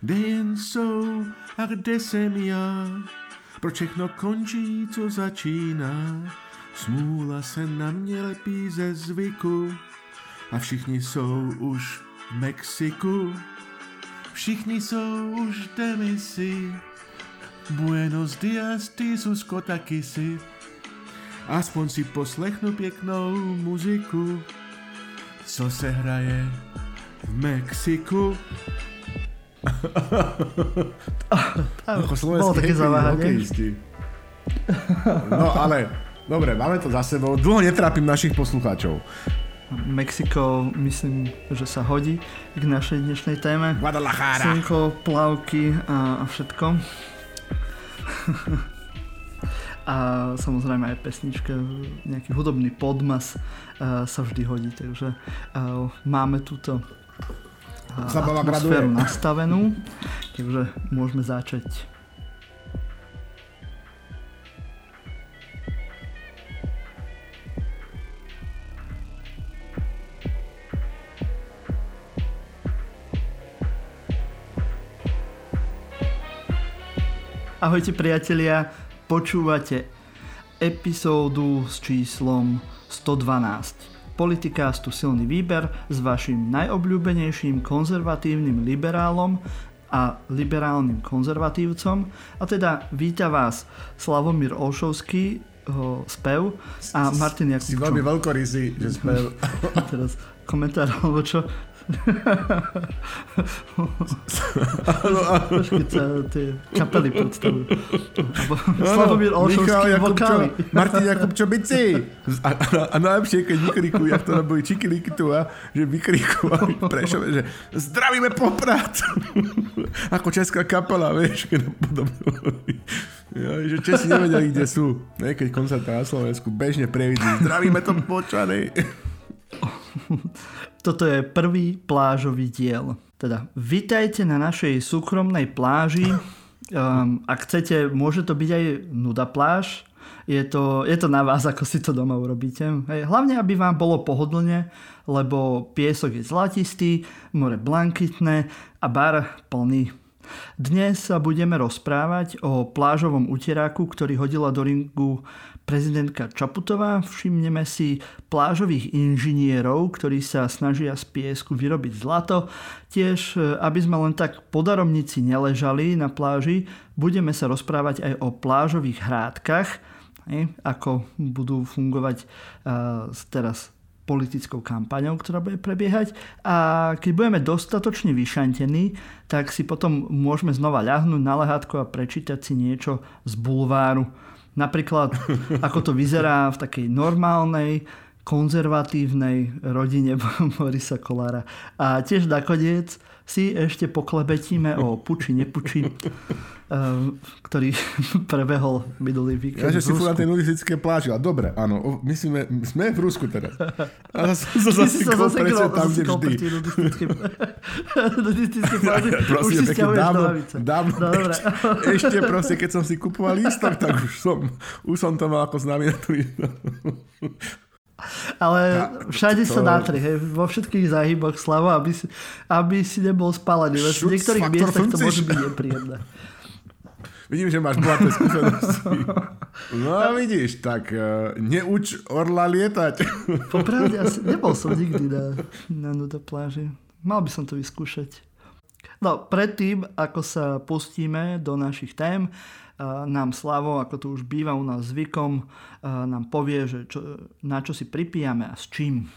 kde jen jsou a kde jsem já. Proč všechno končí, co začíná? Smůla se na mě lepí ze zvyku a všichni jsou už v Mexiku. Všichni jsou už v demisi. Buenos dias, ty Zuzko, taky si. Aspoň si poslechnu pěknou muziku, co se hraje v Mexiku. Ako slovenskí hokejisti. No ale, dobre, máme to za sebou. Dlho netrápim našich poslucháčov. Mexiko, myslím, že sa hodí k našej dnešnej téme. Guadalajara. Slnko, plavky a, a všetko. a samozrejme aj pesnička, nejaký hudobný podmas uh, sa vždy hodí, takže uh, máme túto uh, atmosféru nastavenú, takže môžeme začať. Ahojte priatelia, počúvate epizódu s číslom 112. Politikástu Silný výber s vašim najobľúbenejším konzervatívnym liberálom a liberálnym konzervatívcom. A teda víta vás Slavomír Olšovský, spev a Martin Jakubčov. Si veľmi veľkorysý, že spev. Teraz komentár, alebo čo? Počkej, sa tie kapely predstavujú. Slavomír Olšovský vokály. Martin Jakubčo bici. A, a, a najlepšie, keď vykrikujú, jak to boli čikilíky tu, a že vykrikujú Prešove, že zdravíme Poprad. Ako česká kapela, vieš, keď podobno. Ja, že Česi nevedeli, kde sú. Ne, keď koncert na Slovensku bežne previdí. Zdravíme to počanej. Toto je prvý plážový diel. Teda, vitajte na našej súkromnej pláži. Um, ak chcete, môže to byť aj nuda pláž. Je to, je to na vás, ako si to doma urobíte. Hej, hlavne, aby vám bolo pohodlne, lebo piesok je zlatistý, more blankitné a bar plný. Dnes sa budeme rozprávať o plážovom uteráku, ktorý hodila do ringu prezidentka Čaputová. Všimneme si plážových inžinierov, ktorí sa snažia z piesku vyrobiť zlato. Tiež, e, aby sme len tak podaromníci neležali na pláži, budeme sa rozprávať aj o plážových hrádkach, ako budú fungovať e, teraz politickou kampaňou, ktorá bude prebiehať a keď budeme dostatočne vyšantení, tak si potom môžeme znova ľahnúť na lehátko a prečítať si niečo z bulváru. Napríklad, ako to vyzerá v takej normálnej, konzervatívnej rodine Borisa Kolára. A tiež nakoniec si ešte poklebetíme o puči, nepuči, ktorý prebehol minulý víkend. Ja, že si furt na tej nudistické pláži. A dobre, áno, my sme, sme v Rusku teraz. A som sa zasekol presne tam, kde vždy. Nudistické pláži. Už si stiahuješ dávno, dávno dobre. Ešte proste, keď som si kupoval lístok, tak už som, už som to mal ako známy na ale všade to... sa natri, hej, vo všetkých záhyboch slava, aby si, aby si nebol spálený. V niektorých miestach to môže byť nepríjemné. Vidím, že máš bohaté skúsenosti. No vidíš, tak uh, neuč orla lietať. Popravde, asi nebol som nikdy na, na nuda pláži. Mal by som to vyskúšať. No, predtým, ako sa pustíme do našich tém, nám Slavo, ako to už býva u nás zvykom, nám povie, že čo, na čo si pripijame a s čím.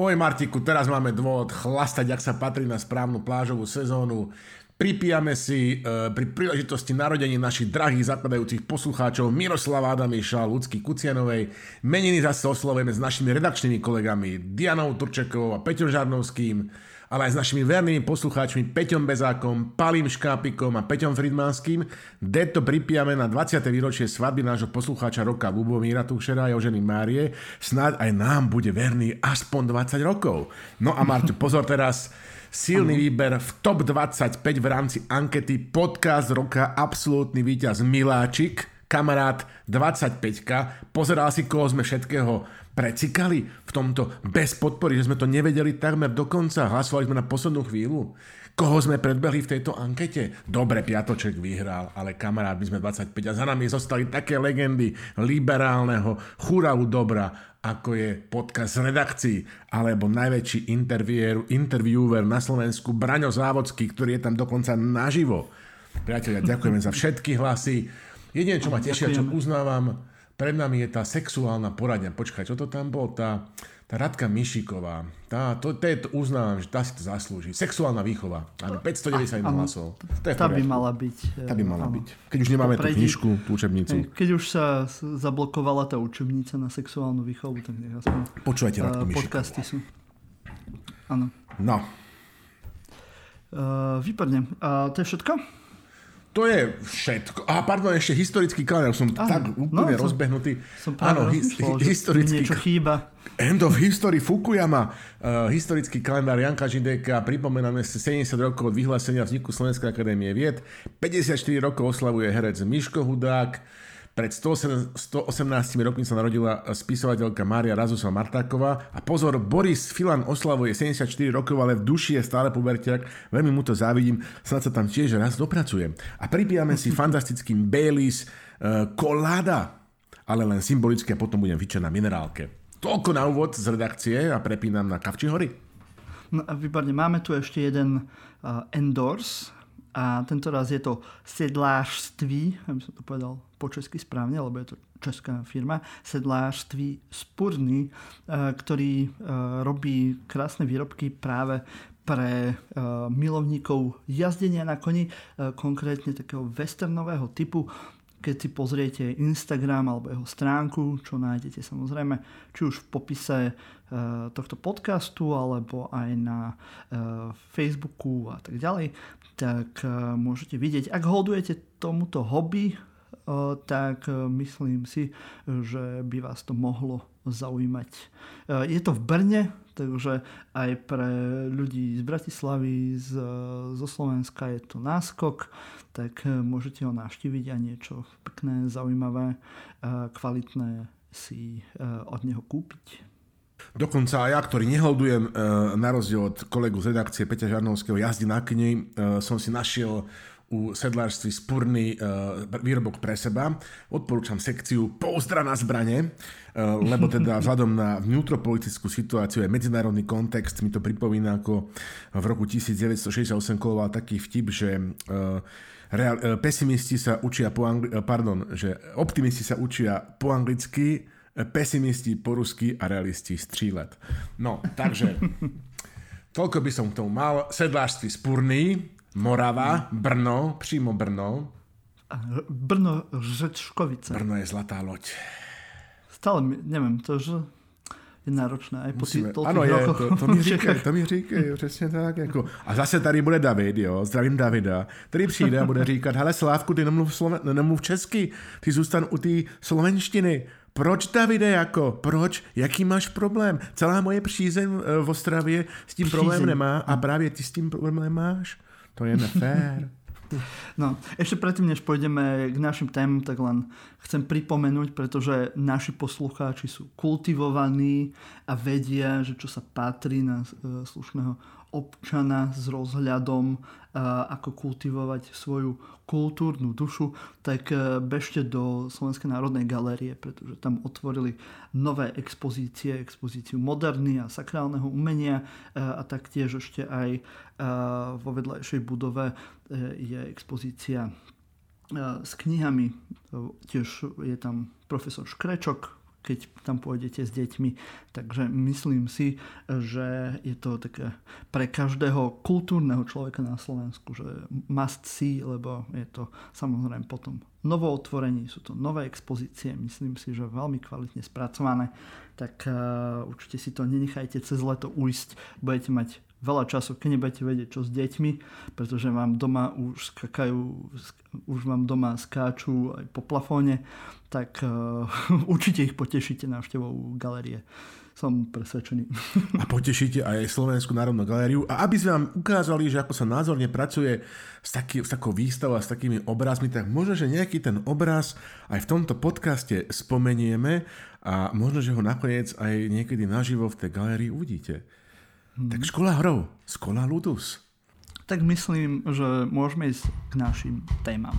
Oj Martiku, teraz máme dôvod chlastať, ak sa patrí na správnu plážovú sezónu. Pripijame si e, pri príležitosti narodení našich drahých zakladajúcich poslucháčov Miroslava Adamiša, Ľudsky Kucianovej. Meniny zase oslovujeme s našimi redakčnými kolegami Dianou Turčekovou a Peťom Žarnovským ale aj s našimi vernými poslucháčmi Peťom Bezákom, Palím Škápikom a Peťom Fridmanským. Deto pripijame na 20. výročie svadby nášho poslucháča roka Lubomíra Tušera a ženy Márie. Snáď aj nám bude verný aspoň 20 rokov. No a Marťo, pozor teraz, silný výber v top 25 v rámci ankety podcast roka absolútny víťaz Miláčik, kamarát 25 pozeral si, koho sme všetkého precikali v tomto bez podpory, že sme to nevedeli takmer dokonca, hlasovali sme na poslednú chvíľu. Koho sme predbehli v tejto ankete? Dobre, Piatoček vyhral, ale kamarát, my sme 25 a za nami zostali také legendy liberálneho churavu dobra, ako je podcast redakcií, alebo najväčší interviewer na Slovensku Braňo Závodský, ktorý je tam dokonca naživo. Priatelia, ďakujeme za všetky hlasy. Jedine, čo ma tešia, čo uznávam, pred nami je tá sexuálna poradňa. Počkaj, čo to tam bol? Tá, tá Radka Mišiková. Tá, to, to, to uznávam, že tá si to zaslúži. Sexuálna výchova. Áno, 591 hlasov. To je tá by mala byť. Tá by mala áno. byť. Keď už nemáme tú knižku, tú učebnicu. Keď už sa zablokovala tá učebnica na sexuálnu výchovu, tak nech aspoň Počúvajte Radku uh, podcasty sú. Áno. No. Uh, výborne. Uh, to je všetko? To je všetko. A pardon, ešte historický kalendár. Som ano, tak úplne no, rozbehnutý. Som Áno, his, historický... Niečo chýba. End of history Fukuyama. Uh, historický kalendár Janka Žideka. Pripomíname si 70 rokov od vyhlásenia vzniku Slovenskej akadémie vied. 54 rokov oslavuje herec Miško Hudák. Pred 118 rokmi sa narodila spisovateľka Mária Razusová Martáková a pozor, Boris Filan oslavuje 74 rokov, ale v duši je stále pubertiak, veľmi mu to závidím, snad sa tam tiež raz dopracujem. A pripijame si fantastickým Baileys uh, Colada, ale len symbolicky a potom budem vyčať na minerálke. Toľko na úvod z redakcie a prepínam na Kavči hory. No a výborne, máme tu ešte jeden uh, endorse a tento raz je to sedlářství, aby som to povedal po česky správne, lebo je to česká firma, sedlářství Spurny, eh, ktorý eh, robí krásne výrobky práve pre eh, milovníkov jazdenia na koni, konkrétne takého westernového typu. Keď si pozriete Instagram alebo jeho stránku, čo nájdete samozrejme, či už v popise tohto podcastu alebo aj na Facebooku a tak ďalej, tak môžete vidieť, ak hodujete tomuto hobby, tak myslím si, že by vás to mohlo zaujímať. Je to v Brne, takže aj pre ľudí z Bratislavy, z, zo Slovenska je to náskok, tak môžete ho navštíviť a niečo pekné, zaujímavé, kvalitné si od neho kúpiť. Dokonca aj ja, ktorý neholdujem, e, na rozdiel od kolegu z redakcie Peťa Žarnovského jazdy na kni, e, som si našiel u sedlárství spurný e, výrobok pre seba. Odporúčam sekciu Pozdra na zbrane, lebo teda vzhľadom na vnútropolitickú situáciu aj medzinárodný kontext mi to pripomína ako v roku 1968 koloval taký vtip, že real, pesimisti sa učia po angli- pardon, že optimisti sa učia po anglicky, pesimisti po rusky a realisti střílet. No, takže toľko by som k tomu mal. Sedlářství Spurný, Morava, Brno, přímo Brno. Brno Řečkovice. Brno je zlatá loď. Stále, neviem, to že je náročné aj po Musíme, Ano, je, to, to mi říkají, to mi říkají, přesně tak. Jako. A zase tady bude David, jo, zdravím Davida, který přijde a bude říkat, hele Slávku, ty nemluv, sloven, nemluv česky, ty zůstan u té slovenštiny. Proč, Davide, jako? Proč? Jaký máš problém? Celá moje přízeň eh, v Ostravě s tím přízeň. problém nemá a právě ty s tím problém nemáš. To je nefér. No, ešte predtým, než pôjdeme k našim témam, tak len chcem pripomenúť, pretože naši poslucháči sú kultivovaní a vedia, že čo sa patrí na eh, slušného občana s rozhľadom, ako kultivovať svoju kultúrnu dušu, tak e, bežte do Slovenskej národnej galérie, pretože tam otvorili nové expozície, expozíciu moderny a sakrálneho umenia e, a taktiež ešte aj e, vo vedľajšej budove je expozícia s knihami. Tiež je tam profesor Škrečok, keď tam pôjdete s deťmi. Takže myslím si, že je to také pre každého kultúrneho človeka na Slovensku, že must see, lebo je to samozrejme potom novo otvorení, sú to nové expozície, myslím si, že veľmi kvalitne spracované, tak uh, určite si to nenechajte cez leto ujsť, budete mať veľa času, keď nebudete vedieť, čo s deťmi, pretože vám doma už skakajú, už vám doma skáču aj po plafóne, tak uh, určite ich potešíte návštevou galerie. Som presvedčený. A potešíte aj Slovenskú národnú galériu. A aby sme vám ukázali, že ako sa názorne pracuje s, taký, s takou výstavou a s takými obrazmi, tak možno, že nejaký ten obraz aj v tomto podcaste spomenieme a možno, že ho nakoniec aj niekedy naživo v tej galérii uvidíte. Tak škola hrov, škola ludus. tak myslím, že môžeme ísť k našim témam.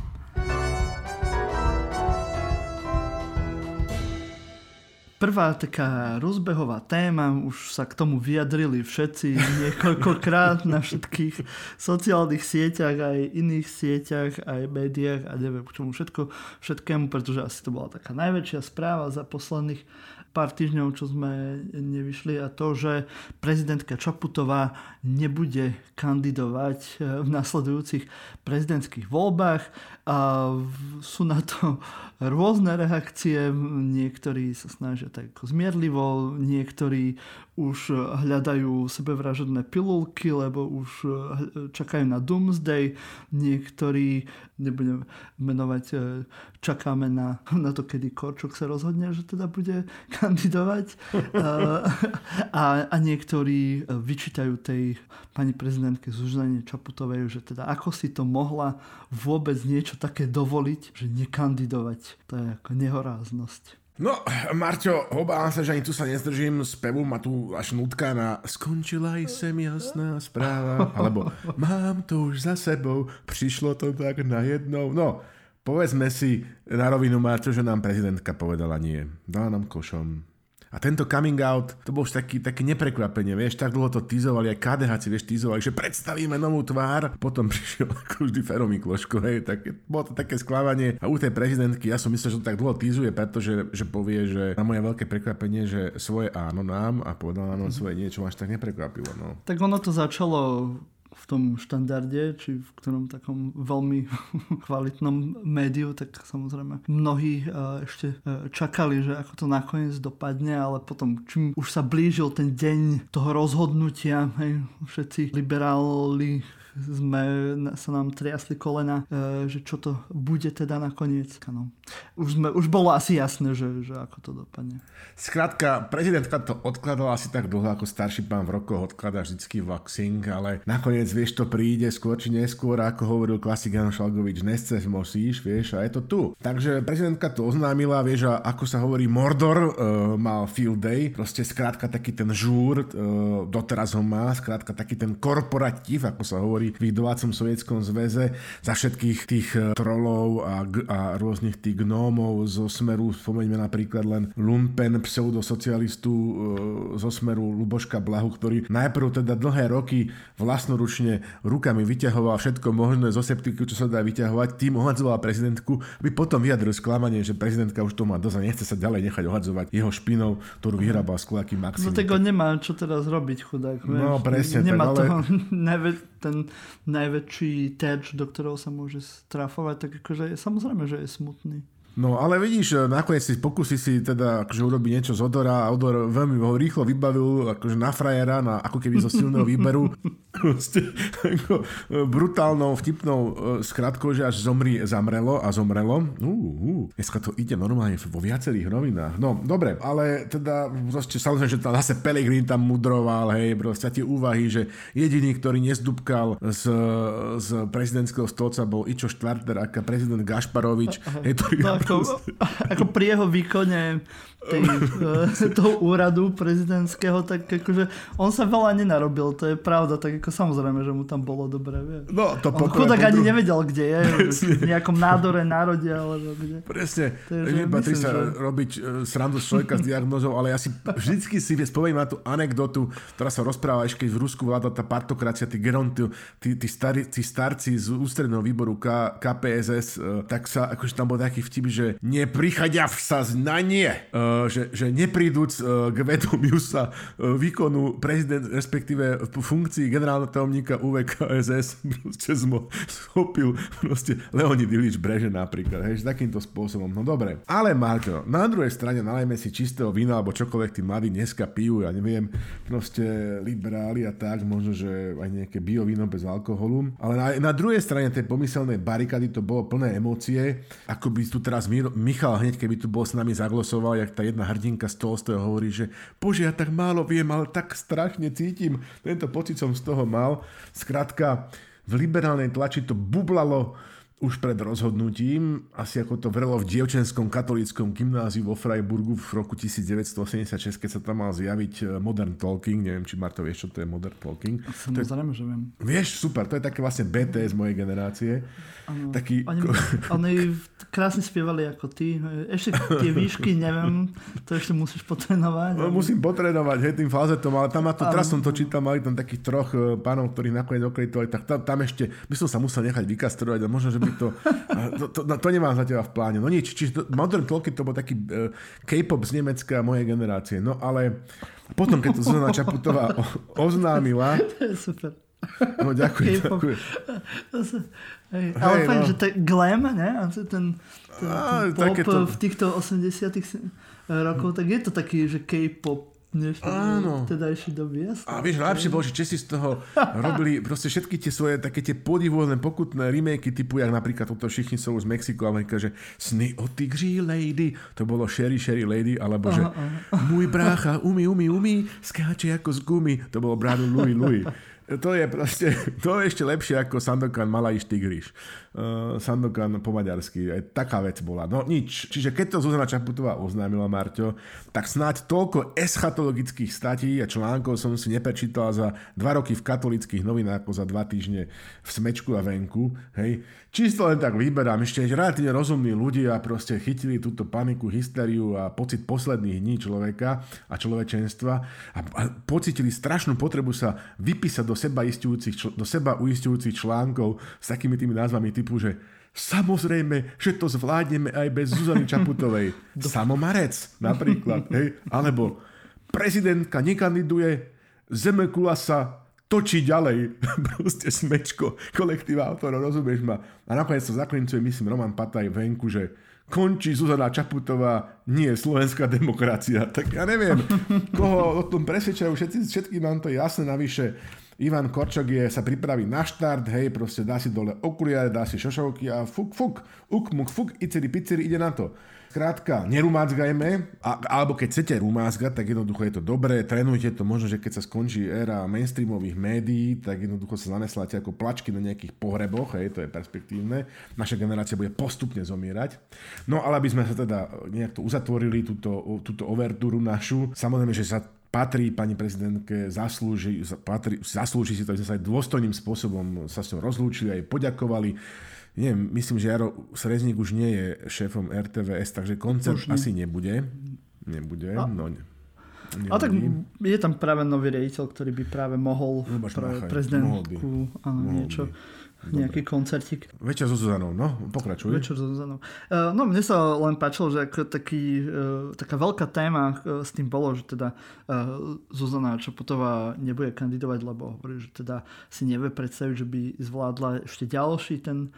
Prvá taká rozbehová téma, už sa k tomu vyjadrili všetci niekoľkokrát na všetkých sociálnych sieťach, aj iných sieťach, aj médiách a neviem k čomu všetko, všetkému, pretože asi to bola taká najväčšia správa za posledných pár týždňov, čo sme nevyšli a to, že prezidentka Čaputová nebude kandidovať eh, v nasledujúcich prezidentských voľbách a sú na to rôzne reakcie, niektorí sa snažia tak zmierlivo, niektorí už hľadajú sebevražedné pilulky, lebo už čakajú na Doomsday, niektorí, nebudem menovať, eh, čakáme na, na to, kedy Korčok sa rozhodne, že teda bude kandidovať. a, a niektorí vyčítajú tej pani prezidentke Zuzane Čaputovej, že teda ako si to mohla vôbec niečo také dovoliť, že nekandidovať. To je ako nehoráznosť. No, Marťo, obávam sa, že ani tu sa nezdržím, spevu ma tu až nutka na skončila sem jasná správa, alebo mám to už za sebou, prišlo to tak najednou. No, Povedzme si na rovinu, Marťo, že nám prezidentka povedala nie. Dala nám košom. A tento coming out, to bol už taký, také neprekvapenie, vieš, tak dlho to týzovali, aj KDH si, vieš, týzovali, že predstavíme novú tvár, potom prišiel ako vždy Fero Mikloško, hej, tak bolo to také sklamanie. A u tej prezidentky, ja som myslel, že to tak dlho týzuje, pretože že povie, že na moje veľké prekvapenie, že svoje áno nám a povedala nám svoje niečo, až tak neprekvapilo, no. Tak ono to začalo v tom štandarde, či v ktorom takom veľmi kvalitnom médiu, tak samozrejme mnohí e, ešte e, čakali, že ako to nakoniec dopadne, ale potom, čím už sa blížil ten deň toho rozhodnutia, hej, všetci liberáli sme, sa nám triasli kolena, e, že čo to bude teda nakoniec. No. Už, sme, už bolo asi jasné, že, že ako to dopadne. Skrátka, prezidentka to odkladala asi tak dlho, ako starší pán v rokoch odkladá vždycky vaxing, ale nakoniec, vieš, to príde skôr či neskôr, ako hovoril klasik Jan Šalgovič, nesces musíš, vieš, a je to tu. Takže prezidentka to oznámila, vieš, a ako sa hovorí, Mordor uh, mal field day, proste skrátka taký ten žúr, uh, doteraz ho má, skrátka taký ten korporatív, ako sa hovorí, hovorí v domácom sovietskom zväze za všetkých tých e, trolov a, a rôznych tých gnómov zo smeru, spomeňme napríklad len lumpen pseudosocialistu e, zo smeru Luboška Blahu, ktorý najprv teda dlhé roky vlastnoručne rukami vyťahoval všetko možné zo septiku, čo sa dá vyťahovať, tým ohadzoval prezidentku, aby potom vyjadril sklamanie, že prezidentka už to má dosť a nechce sa ďalej nechať ohadzovať jeho špinou, ktorú vyhrabal s Maxim. No tak on nemá čo teraz robiť, chudák. No presne nemá tak, ale... toho, ten najväčší terč, do ktorého sa môže strafovať, tak akože samozrejme, že je smutný. No ale vidíš, nakoniec si pokusí si teda akože urobiť niečo z Odora a Odor veľmi ho rýchlo vybavil akože na frajera, na, ako keby zo silného výberu. Ako, e, brutálnou, vtipnou e, skratkou, že až zomri, zamrelo a zomrelo. Uh, uh, dneska to ide normálne vo viacerých novinách. No, dobre, ale teda proste, samozrejme, že tam zase Pelegrín tam mudroval, hej, proste tie úvahy, že jediný, ktorý nezdúbkal z, z prezidentského stolca bol Ičo Štvarter, ako prezident Gašparovič, hej, ktorý no, ako, ako pri jeho výkone tej, eh, toho úradu prezidentského, tak akože on sa veľa nenarobil, to je pravda, tak ako samozrejme, že mu tam bolo dobre. Vie. No, to on chudák ani nevedel, kde je, v nejakom nádore národě, alebo kde. Presne, nepatrí sa že... robiť uh, srandu z človeka s diagnozou, ale ja si vždycky si spomeniem na tú anekdotu, ktorá sa rozpráva ešte v Rusku vláda tá partokracia, tí geronty, tí, tí, stari, tí starci z ústredného výboru K, KPSS, uh, tak sa, akože tam bol taký vtip, že neprichadia sa znanie. Uh, že, že nepríduc e, k vedomiu sa e, výkonu prezident, respektíve v funkcii generálneho tajomníka UVKSS proste zmo, schopil proste Leonid Ilič Breže napríklad, hej, takýmto spôsobom. No dobre. Ale Marko, na druhej strane nalajme si čistého vína alebo čokoľvek tí mladí dneska pijú, ja neviem, proste liberáli a tak, možno, že aj nejaké biovíno bez alkoholu. Ale na, na druhej strane tej pomyselnej barikady to bolo plné emócie, ako by tu teraz Michal hneď, keby tu bol s nami zaglosoval, jak tá jedna hrdinka z toho hovorí, že bože, ja tak málo viem, ale tak strašne cítim, tento pocit som z toho mal. Skrátka, v liberálnej tlači to bublalo už pred rozhodnutím, asi ako to vrelo v dievčenskom katolíckom gymnáziu vo Freiburgu v roku 1986, keď sa tam mal zjaviť e, Modern Talking. Neviem, či Marto vieš, čo to je Modern Talking. Samozrejme, že viem. Vieš, super, to je také vlastne BT z mojej generácie. Ano. Taký... Oni, oni krásne spievali ako ty. Ešte tie výšky, neviem, to ešte musíš potrénovať. No, musím potrénovať, hej, tým falzetom, ale tam ma to, teraz som to čítal, mali tam takých troch e, pánov, ktorí nakoniec okritovali, tak tam, tam ešte, by som sa musel nechať vykastrovať a možno, že by to, to, to, to, to nemám za teba v pláne. No nič, čiže to, Modern Talking to bol taký uh, K-pop z Nemecka mojej generácie. No ale potom, keď to Zuzana Čaputová o, oznámila... To je super. No ďakujem, K-pop. ďakujem. Hej, ale Hej, fakt, no. že to je glam, ne? A to ten, ten, Á, ten pop takéto- v týchto 80 rokov, tak je to taký, že K-pop Áno. tedajšej doby. Jasné. A vieš, najlepšie bolo, že Česi z toho robili proste všetky tie svoje také tie podivuhodné pokutné remakey typu, jak napríklad toto všichni sú z Mexiku, Amerika, že sny o tigří lady, to bolo Sherry Sherry Lady, alebo že môj brácha umí, umí, umí, skáče ako z gumy, to bolo bránu Louis Louis. To je proste, to je ešte lepšie ako Sandokan Malajš Tigriš. Uh, Sandokan po maďarsky, aj taká vec bola. No nič, čiže keď to Zuzana Čaputová oznámila, Marťo, tak snáď toľko eschatologických statí a článkov som si neprečítal za dva roky v katolických novinách ako za dva týždne v Smečku a venku. Hej. Čisto len tak vyberám, ešte relatívne rozumní ľudia proste chytili túto paniku, hysteriu a pocit posledných dní človeka a človečenstva a, a pocitili strašnú potrebu sa vypísať do seba, istujúcich, do seba uistujúcich článkov s takými tými názvami typu, že samozrejme, že to zvládneme aj bez Zuzany Čaputovej. Samomarec napríklad. Hej? Alebo prezidentka nekandiduje, zemekula sa točí ďalej. Proste smečko kolektíva autorov, rozumieš ma? A nakoniec to zaklincuje, myslím, Roman Pataj venku, že končí Zuzana Čaputová, nie slovenská demokracia. Tak ja neviem, koho o tom presvedčajú, všetci, všetky nám to je jasné, navyše Ivan Korčok je, sa pripraví na štart, hej, proste dá si dole okuliare, dá si šošovky a fuk, fuk, uk, muk, fuk, iceri, piceri, ide na to. Krátka, nerumácgajme, a, alebo keď chcete rumázgať, tak jednoducho je to dobré, trénujte to, možno, že keď sa skončí éra mainstreamových médií, tak jednoducho sa zamesláte ako plačky na nejakých pohreboch, hej, to je perspektívne. Naša generácia bude postupne zomierať. No ale aby sme sa teda nejak to uzatvorili, túto, túto overtúru našu, samozrejme, že sa patrí pani prezidentke, zaslúži, patrí, zaslúži si to, že sme sa aj dôstojným spôsobom sa s ňou rozlúčili, aj poďakovali. Neviem, myslím, že Jaro Srezník už nie je šéfom RTVS, takže koncert Už nie. asi nebude. Nebude, A- no ne. A tak je tam práve nový riaditeľ, ktorý by práve mohol Luboš pre prezidentku áno, Mohol niečo, by. Nejaký koncertík. Večer so Zuzanou, no, pokračuj. Večer so Zuzanou. Uh, no mne sa len páčilo, že ako taký, uh, taká veľká téma uh, s tým bolo, že teda Zuzana Čaputová nebude kandidovať, lebo hovorí, že teda si nevie predstaviť, že by zvládla ešte ďalší ten,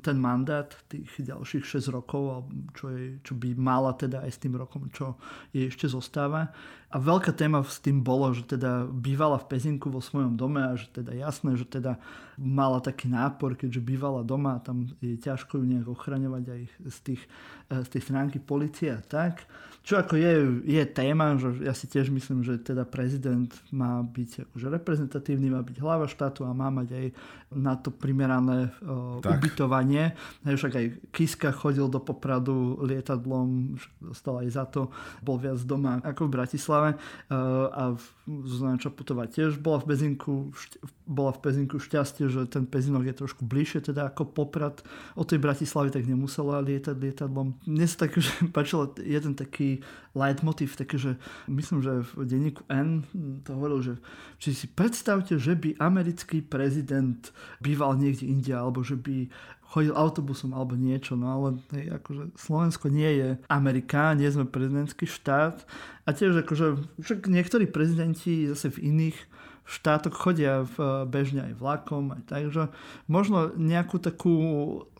ten mandát tých ďalších 6 rokov, čo, je, čo by mala teda aj s tým rokom, čo jej ešte zostáva. A veľká téma s tým bolo, že teda bývala v Pezinku vo svojom dome a že teda jasné, že teda mala taký nápor, keďže bývala doma a tam je ťažko ju nejak ochraňovať aj z, tých, z tej stránky policie a tak. Čo ako je, je téma, že ja si tiež myslím, že teda prezident má byť akože reprezentatívny, má byť hlava štátu a má mať aj na to primerané uh, Tak. ubytovanie. Hej, však aj Kiska chodil do Popradu lietadlom, dostal aj za to, bol viac doma ako v Bratislave uh, a v- Zuzana Čaputová tiež bola v Pezinku, bola v Pezinku šťastie, že ten Pezinok je trošku bližšie teda ako Poprad od tej Bratislavy, tak nemusela lietať lietadlom. Mne sa tak, že páčilo jeden taký leitmotiv, taký, že myslím, že v denníku N to hovoril, že či si predstavte, že by americký prezident býval niekde inde, alebo že by chodil autobusom alebo niečo, no ale hej, akože Slovensko nie je Amerika, nie sme prezidentský štát a tiež akože však niektorí prezidenti zase v iných štátoch chodia v, bežne aj vlakom, aj tak, že možno nejakú takú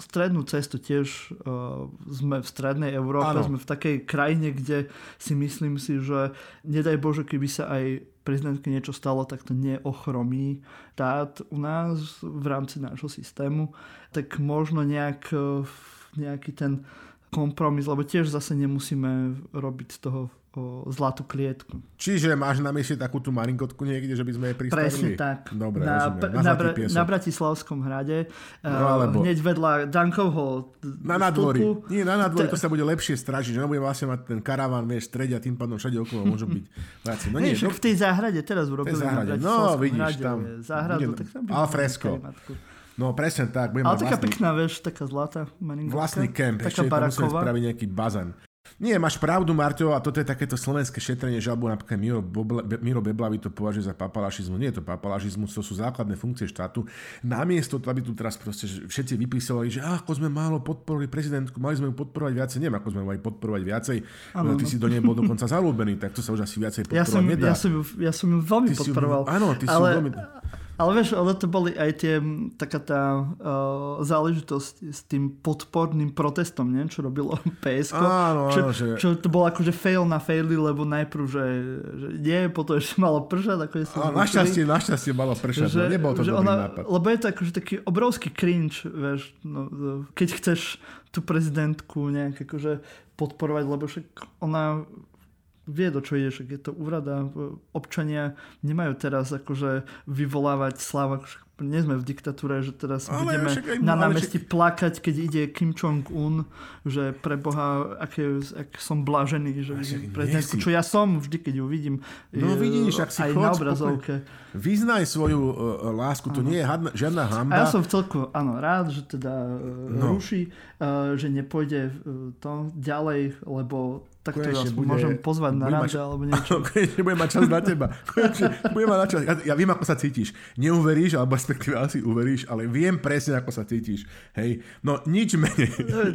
strednú cestu tiež uh, sme v strednej Európe, Áno. sme v takej krajine, kde si myslím si, že nedaj Bože, keby sa aj prezidentke niečo stalo, tak to neochromí štát u nás v rámci nášho systému, tak možno nejak, eh, nejaký ten kompromis, lebo tiež zase nemusíme robiť z toho o zlatú klietku. Čiže máš na mysli takú tú marinkotku niekde, že by sme jej pristavili? Presne tak. Dobre, na, rozumiem. na, na, Br- na Bratislavskom hrade. No, alebo... Hneď vedľa Dankovho Na nadvorí. Nie, na nadvorí to sa bude lepšie stražiť, že nebude vlastne mať ten karaván, vieš, strede a tým pádom všade okolo môžu byť veci. No, nie, však v tej záhrade teraz urobili záhrade. na No, vidíš, tam. Záhradu, tak tam Alfresco. No presne tak. Ale taká vlastný, pekná, vieš, taká zlatá maringotka. Vlastný kemp, ešte musíme spraviť nejaký bazén. Nie, máš pravdu, Marťo, a toto je takéto slovenské šetrenie žalbu, napríklad Miro, Bobla, Miro Beblavy to považuje za papalašizmus. Nie je to papalašizmus, to sú základné funkcie štátu. Namiesto to, aby tu teraz proste všetci vypísali, že ako sme málo podporovali prezidentku, mali sme ju podporovať viacej. Neviem, ako sme mali podporovať viacej. Ano, ty no. si do nej bol dokonca zalúbený, tak to sa už asi viacej podporovať ja som, nedá. Ja som, ju, ja som ju veľmi ty podporoval. Si ju, áno, ty ale, si ju veľmi... Ale vieš, ale to boli aj tie, taká tá uh, záležitosť s tým podporným protestom, nie? čo robilo PSK. Áno, čo, áno, že... čo to bolo akože fail na faily, lebo najprv, že, že nie, potom ešte malo pršať. Ako áno, našťastie, našťastie malo pršať, že, no, nebol to že dobrý ona, nápad. Lebo je to akože taký obrovský cringe, vieš, no, keď chceš tú prezidentku nejak akože podporovať, lebo však ona vie, do čo ide, že je to úrada. Občania nemajú teraz akože vyvolávať sláva, nie sme v diktatúre, že teraz ale budeme však, na námestí však... plakať, keď ide Kim Jong-un, že pre Boha, aké, ak som blažený, že vidím prezidentku, čo ja som vždy, keď ju vidím. No vidíš, ak si aj na obrazovke. Vyznaj svoju uh, lásku, to ano. nie je hadna, žiadna hamba. A ja som v celku, áno, rád, že teda uh, no. ruší, uh, že nepôjde uh, to ďalej, lebo tak to bude, môžem pozvať na rande alebo niečo. Konečne budem mať čas na teba. Konečne budem mať čas. Ja, ja viem, ako sa cítiš. Neuveríš, alebo respektíve asi uveríš, ale viem presne, ako sa cítiš. Hej, no nič menej.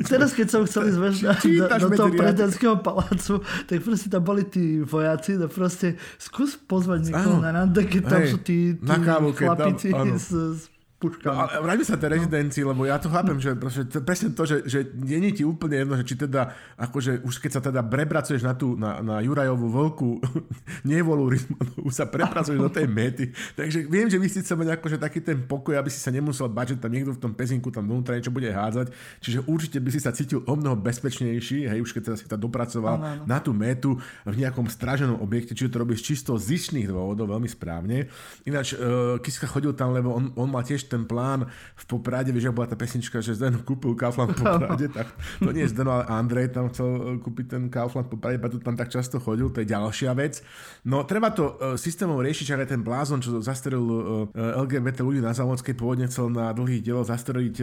Teraz, keď som chcel ísť do, do toho prezidentského palácu, tak proste tam boli tí vojaci, no proste skús pozvať niekoho na rande, keď tam Hej, sú tí, tí chlapici s, s puškami. No, ale vráťme sa tej rezidencii, lebo ja to chápem, že proste, presne to, že, že nie je ti úplne jedno, že či teda, akože už keď sa teda prepracuješ na tú, na, na Jurajovú veľkú nevolu už sa prepracuješ do tej mety. Takže viem, že vy si mať akože taký ten pokoj, aby si sa nemusel bať, že tam niekto v tom pezinku tam vnútra niečo bude hádzať. Čiže určite by si sa cítil o mnoho bezpečnejší, hej, už keď teda si to dopracoval ano, ano. na tú metu v nejakom straženom objekte, čiže to robíš čisto z dôvodov, veľmi správne. Ináč, uh, Kiska chodil tam, lebo on, on mal tiež ten plán v Poprade, vieš, bola tá pesnička, že Zdeno kúpil Kaufland v Poprade, tak to nie je Zdeno, ale Andrej tam chcel e, kúpiť ten Kaufland v Poprade, preto tam tak často chodil, to je ďalšia vec. No treba to uh, systémom riešiť, ale ten blázon, čo zastrelil uh, LGBT ľudí na Závodskej, pôvodne chcel na dlhý dielo zastreliť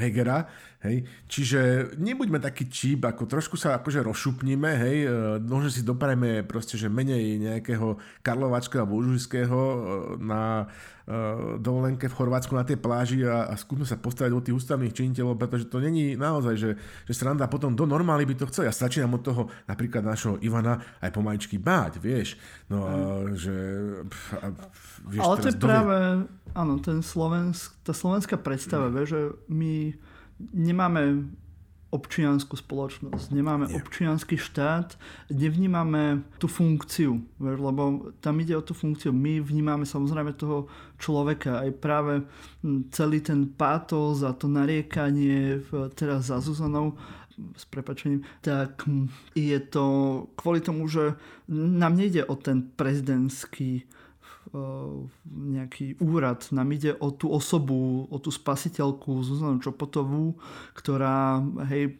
Hegera, hej, čiže nebuďme taký číp, ako trošku sa akože rozšupníme, hej, uh, možno si doprajme proste, že menej nejakého Karlovačského alebo Užujského uh, na uh, dovolenke v Chorvátsku na tej pláži a, a skúsme sa postaviť od tých ústavných činiteľov, pretože to není naozaj, že, že sranda potom do normály by to chcel. Ja začínam od toho napríklad našho Ivana aj pomaličky báť, vieš. No, a, že... Pf, a, vieš Ale to je práve, áno, ten Slovensk, tá slovenská predstava, mm. vieš, že my nemáme občianskú spoločnosť, nemáme Nie. občianský štát, nevnímame tú funkciu, lebo tam ide o tú funkciu. My vnímame samozrejme toho človeka, aj práve hm, celý ten pátos a to nariekanie teraz za Zuzanou s prepačením, tak hm, je to kvôli tomu, že nám nejde o ten prezidentský nejaký úrad. Nám ide o tú osobu, o tú spasiteľku Zuzanu Čopotovú, ktorá, hej,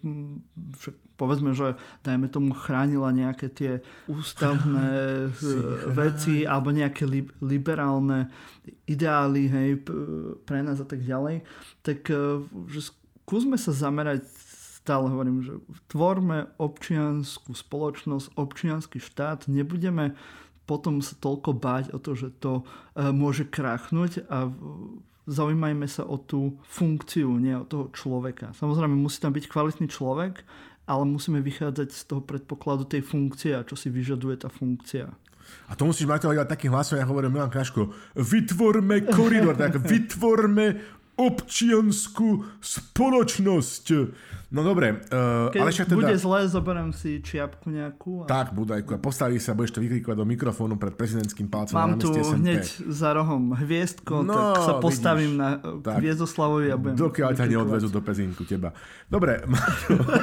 povedzme, že dajme tomu chránila nejaké tie ústavné veci alebo nejaké li- liberálne ideály hej, pre nás a tak ďalej, tak e, že skúsme sa zamerať stále hovorím, že tvorme občianskú spoločnosť, občianský štát, nebudeme potom sa toľko báť o to, že to e, môže krachnúť a zaujímajme sa o tú funkciu, nie o toho človeka. Samozrejme musí tam byť kvalitný človek, ale musíme vychádzať z toho predpokladu tej funkcie a čo si vyžaduje tá funkcia. A to musíš mať ale takým hlasom, ja hovorím Milan Kraško, vytvorme koridor, tak vytvorme občianskú spoločnosť. No dobre, uh, Keď ale však teda... bude zle, zoberiem si čiapku nejakú. A... Tak, Budajku, a postaví sa, budeš to vykrikovať do mikrofónu pred prezidentským palcom Mám na tu SNP. hneď za rohom hviezdko, No, tak sa postavím vidíš. na Tak. Hviezdoslavovi a budem Dokiaľ ťa neodvezú do pezinku teba. Dobre,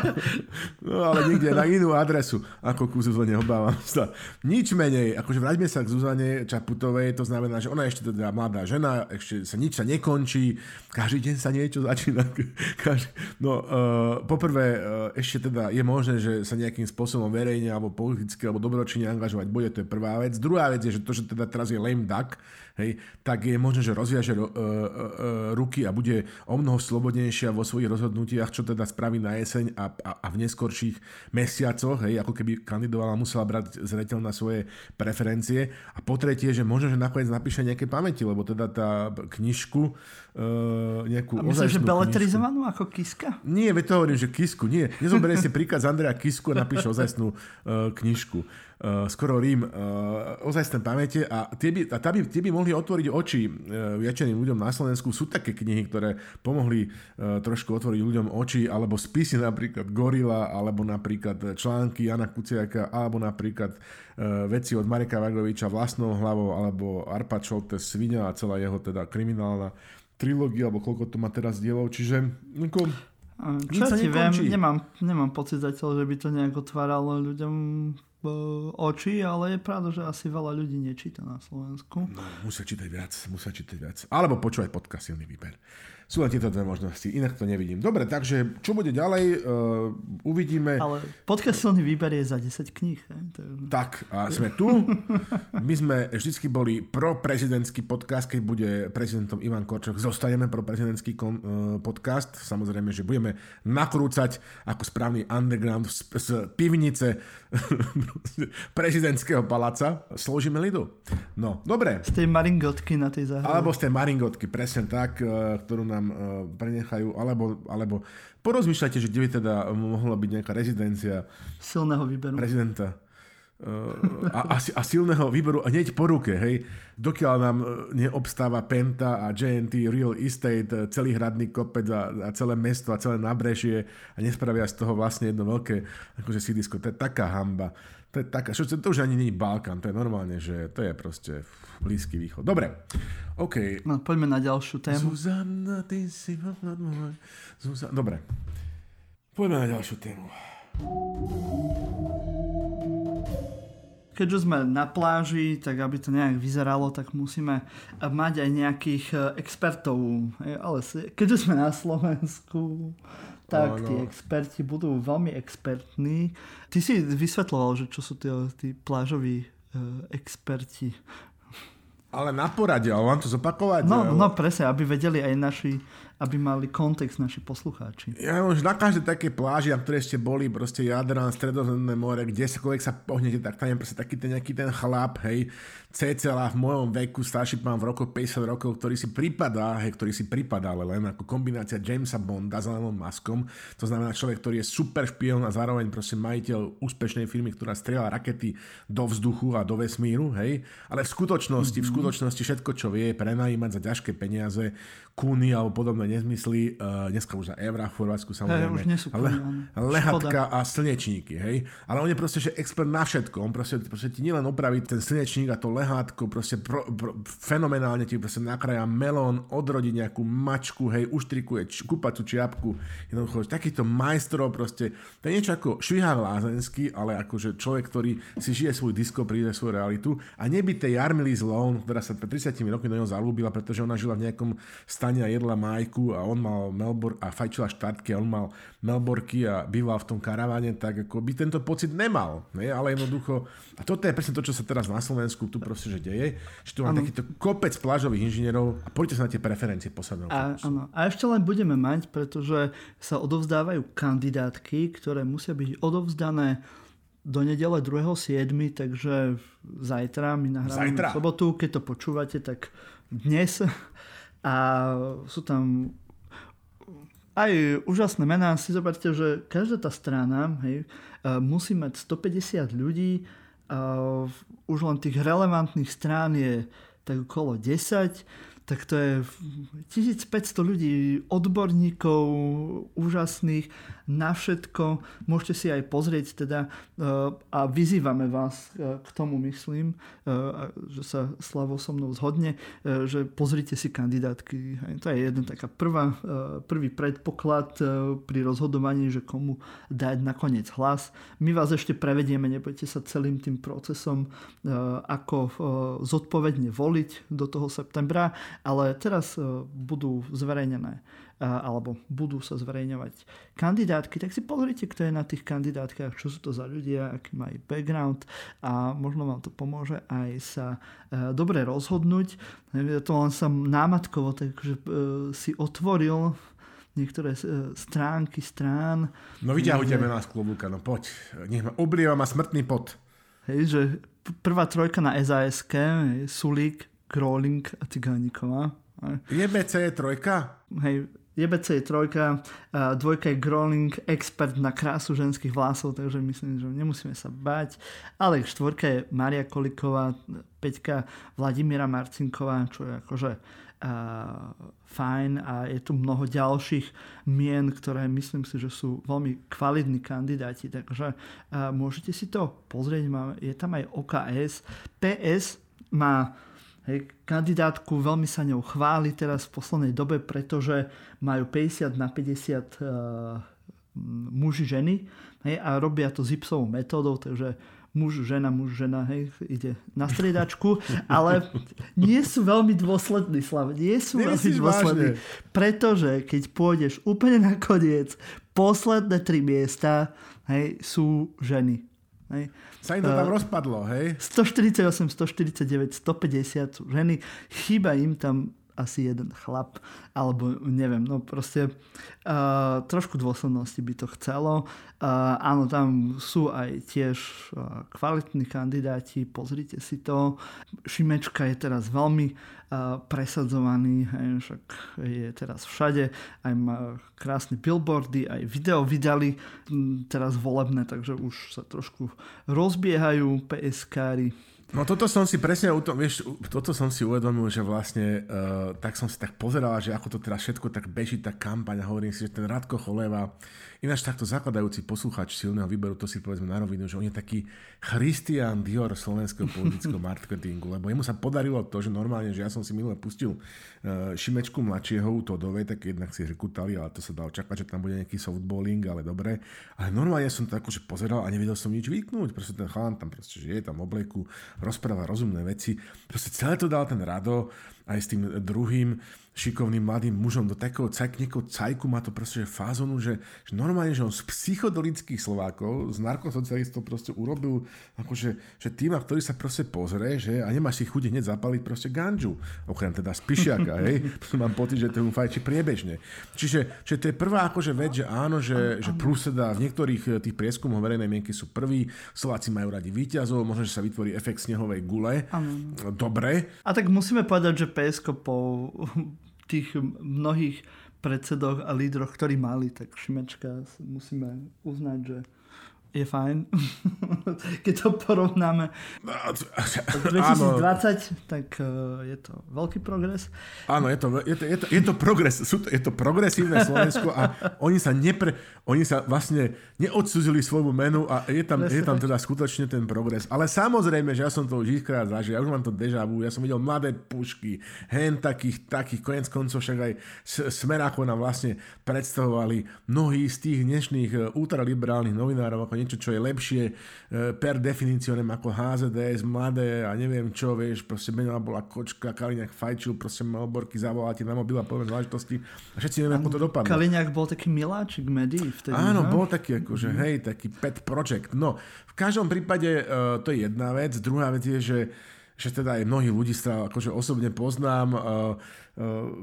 no ale nikde na inú adresu, ako ku Zuzane, obávam sa. Nič menej, akože vráťme sa k Zuzane Čaputovej, to znamená, že ona je ešte teda mladá žena, ešte sa nič sa nekončí, každý deň sa niečo začína. Každý, no, uh, poprvé, uh, ešte teda je možné, že sa nejakým spôsobom verejne alebo politicky alebo dobročine angažovať bude, to je prvá vec. Druhá vec je, že to, že teda teraz je lame duck, hej, tak je možné, že rozviaže uh, uh, uh, ruky a bude o mnoho slobodnejšia vo svojich rozhodnutiach, čo teda spraví na jeseň a, a, a v neskorších mesiacoch, hej, ako keby kandidovala, musela brať zreteľ na svoje preferencie. A po tretie, že možno, že nakoniec napíše nejaké pamäti, lebo teda tá knižku, uh, nejakú A myslím, že beletrizovanú ako kiska? nie, veď to hovorím, že Kisku, nie. Nezoberie si príklad z Andreja Kisku a napíše ozajstnú uh, knižku. Uh, skoro Rím, uh, ozajstné pamäte a tie by, a tá by, tie by mohli otvoriť oči uh, viacerým ľuďom na Slovensku. Sú také knihy, ktoré pomohli uh, trošku otvoriť ľuďom oči, alebo spisy napríklad Gorila, alebo napríklad články Jana Kuciaka, alebo napríklad uh, veci od Mareka Vagoviča vlastnou hlavou, alebo Arpa Čolte Svinia a celá jeho teda kriminálna trilógia, alebo koľko to má teraz dielov, čiže ako, Čo ja ti viem, nemám, nemám pocit zatiaľ, že by to nejak otváralo ľuďom oči, ale je pravda, že asi veľa ľudí nečíta na Slovensku. No, musia čítať viac, musia čítať viac. Alebo počúvať podcast Silný výber. Sú len tieto dve možnosti, inak to nevidím. Dobre, takže čo bude ďalej, uh, uvidíme. Ale podcast silný výber je za 10 kníh. takže- Tak, a sme tu. My sme vždycky boli pro prezidentský podcast, keď bude prezidentom Ivan Korčok. Zostaneme pro prezidentský kon, uh, podcast. Samozrejme, že budeme nakrúcať ako správny underground z, z pivnice prezidentského paláca. Slúžime lidu. No, dobre. Z tej maringotky na tej záhrade. Alebo z tej maringotky, presne tak, eh, ktorú nám eh, prenechajú, alebo, alebo porozmýšľajte, že kde by teda mohla byť nejaká rezidencia Silného výberu. prezidenta eh, a, a, a silného výberu hneď po ruke, hej, dokiaľ nám eh, neobstáva Penta a JNT Real Estate, celý hradný kopec a, a celé mesto a celé nábrežie a nespravia z toho vlastne jedno veľké akože sídisko. To je taká hamba. To je taká, čo, to už ani nie je Balkán, to je normálne, že to je proste Blízky východ. Dobre, OK. No, poďme na ďalšiu tému. Zuzana, ty si môj. Zuzana. Dobre. Poďme na ďalšiu tému. Keďže sme na pláži, tak aby to nejak vyzeralo, tak musíme mať aj nejakých e, expertov. Ale keďže sme na Slovensku, tak Áno. tí experti budú veľmi expertní. Ty si vysvetloval, že čo sú tí, tí plážoví e, experti. Ale na porade, ale mám to zopakovať? No, no presne, aby vedeli aj naši, aby mali kontext naši poslucháči. Ja už na každej také pláži, na ktorej ste boli, proste Jadran, Stredozemné more, kde sa sa pohnete, tak tam je proste taký ten nejaký ten chlap, hej, cca v mojom veku, starší pán v rokoch 50 rokov, ktorý si pripadá, hej, ktorý si pripadá, ale len ako kombinácia Jamesa Bonda s Elonom Muskom, to znamená človek, ktorý je super špion a zároveň proste majiteľ úspešnej firmy, ktorá strieľa rakety do vzduchu a do vesmíru, hej, ale v skutočnosti, v skutočnosti všetko, čo vie, prenajímať za ťažké peniaze, kúny alebo podobné nezmysly, uh, dneska už za eurá v Chorvátsku samozrejme, už nie sú kúny, áno. lehatka a slnečníky, hej, ale on je proste, že expert na všetko, on proste, proste ti nielen opraví ten slnečník a to lehátko, proste pro, pro, fenomenálne ti proste nakrája melón, odrodí nejakú mačku, hej, uštrikuje č- kúpacú čiapku, jednoducho, takýto majstrov proste, to je niečo ako švihák lázenský, ale akože človek, ktorý si žije svoj disko, príde svoju realitu. A nebyté Jarmily Sloan, ktorá sa pred 30 rokmi do neho zalúbila, pretože ona žila v nejakom stane a jedla majku a on mal Melbourne a fajčila štartky a on mal Melborky a býval v tom karavane, tak ako by tento pocit nemal, ne? ale jednoducho, a toto je presne to, čo sa teraz na Slovensku tu proste, že deje, že tu mám takýto kopec plážových inžinierov a poďte sa na tie preferencie posledného. A, áno. a ešte len budeme mať, pretože sa odovzdávajú kandidátky, ktoré musia byť odovzdané do nedele 2.7., takže zajtra, my nahrávame Zajtra. sobotu, keď to počúvate, tak dnes. A sú tam aj úžasné mená. Si zoberte, že každá tá strana hej, e, musí mať 150 ľudí. A už len tých relevantných strán je tak okolo 10. tak to je 1500 ľudí, odborníkov úžasných na všetko. Môžete si aj pozrieť teda a vyzývame vás k tomu, myslím, že sa Slavo so mnou zhodne, že pozrite si kandidátky. To je jedna taká prvá, prvý predpoklad pri rozhodovaní, že komu dať nakoniec hlas. My vás ešte prevedieme, nebojte sa celým tým procesom, ako zodpovedne voliť do toho septembra ale teraz e, budú zverejnené e, alebo budú sa zverejňovať kandidátky, tak si pozrite, kto je na tých kandidátkach, čo sú to za ľudia, aký majú background a možno vám to pomôže aj sa e, dobre rozhodnúť. Ja to len som námatkovo, takže si otvoril niektoré stránky strán. No vyťahujte že... nás klobúka, no poď. Nech ma oblieva ma smrtný pot. Hej, že prvá trojka na SAS-ke, Sulík, Crawling a Cigániková. JBC je trojka? Hej, JBC je trojka, a dvojka je Growling, expert na krásu ženských vlasov, takže myslím, že nemusíme sa bať. Ale štvorka je Maria Koliková, peťka Vladimíra Marcinková, čo je akože a, fajn a je tu mnoho ďalších mien, ktoré myslím si, že sú veľmi kvalitní kandidáti, takže a, môžete si to pozrieť, je tam aj OKS. PS má Hej, kandidátku veľmi sa ňou chváli teraz v poslednej dobe, pretože majú 50 na 50 uh, eh, muži, ženy hej, a robia to zipsovou metódou, takže muž, žena, muž, žena, hej, ide na striedačku, ale nie sú veľmi dôslední, Slav, nie sú veľmi dôslední, vážne. pretože keď pôjdeš úplne na koniec, posledné tri miesta hej, sú ženy. Hej. Sa im to tam uh, rozpadlo, hej? 148, 149, 150 ženy. Chýba im tam asi jeden chlap, alebo neviem, no proste uh, trošku dôslednosti by to chcelo. Uh, áno, tam sú aj tiež uh, kvalitní kandidáti, pozrite si to. Šimečka je teraz veľmi uh, presadzovaný, hej, však je teraz všade, aj má krásne billboardy, aj video vydali m, teraz volebné, takže už sa trošku rozbiehajú PSK-ry No toto som si presne, vieš, toto som si uvedomil, že vlastne uh, tak som si tak pozeral, že ako to teraz všetko tak beží, tá kampaň a hovorím si, že ten Radko Choleva, ináč takto zakladajúci poslucháč silného výberu, to si povedzme na rovinu, že on je taký Christian Dior slovenského politického marketingu, lebo jemu sa podarilo to, že normálne, že ja som si minule pustil uh, Šimečku mladšieho to dove, tak jednak si rekutali, ale to sa dalo čakať, že tam bude nejaký softballing, ale dobre. Ale normálne som to akože pozeral a nevedel som nič vyknúť, proste ten chalán tam proste, že je tam obleku, rozpráva rozumné veci. Proste celé to dal ten Rado aj s tým druhým šikovným mladým mužom do takého cajk, niekoho cajku má to proste fázonu, že, že normálne, že on z psychodolických Slovákov, z narkosocialistov proste urobil akože, že týma, ktorý sa proste pozrie, že a nemáš si chuť hneď zapaliť proste ganžu, okrem teda spišiaka, hej, mám pocit, že to mu fajči priebežne. Čiže, čiže to je prvá akože vec, že áno, že, že plus teda v niektorých eh, tých prieskumov verejnej mienky sú prví, Slováci majú radi výťazov, možno, že sa vytvorí efekt snehovej gule. Dobre. A tak musíme povedať, že PSK po tých mnohých predsedoch a lídroch, ktorí mali, tak Šimečka musíme uznať, že je fajn, keď to porovnáme. 2020, áno. tak uh, je to veľký progres. Áno, je to, je to, je to, je to, progres, sú to, je to progresívne Slovensko a oni sa, nepre, oni sa vlastne neodsúzili svoju menu a je tam, je tam teda skutočne ten progres. Ale samozrejme, že ja som to už krát zažil, ja už mám to deja vu, ja som videl mladé pušky, hen takých, takých, konec koncov však aj Smerákov nám vlastne predstavovali mnohí z tých dnešných e, ultraliberálnych novinárov ako niečo, čo je lepšie e, per definícionem ako HZDS, mladé a neviem čo, vieš, proste menová bola kočka, Kaliňák fajčil, proste malborky, zavolá ti na mobil a poviem záležitosti a všetci neviem, ako to dopadlo. Kaliňák bol taký miláčik médií vtedy. Áno, no? bol taký akože, mm-hmm. hej, taký pet project. No, v každom prípade uh, to je jedna vec. Druhá vec je, že že teda aj mnohých ľudí sa akože osobne poznám. Uh,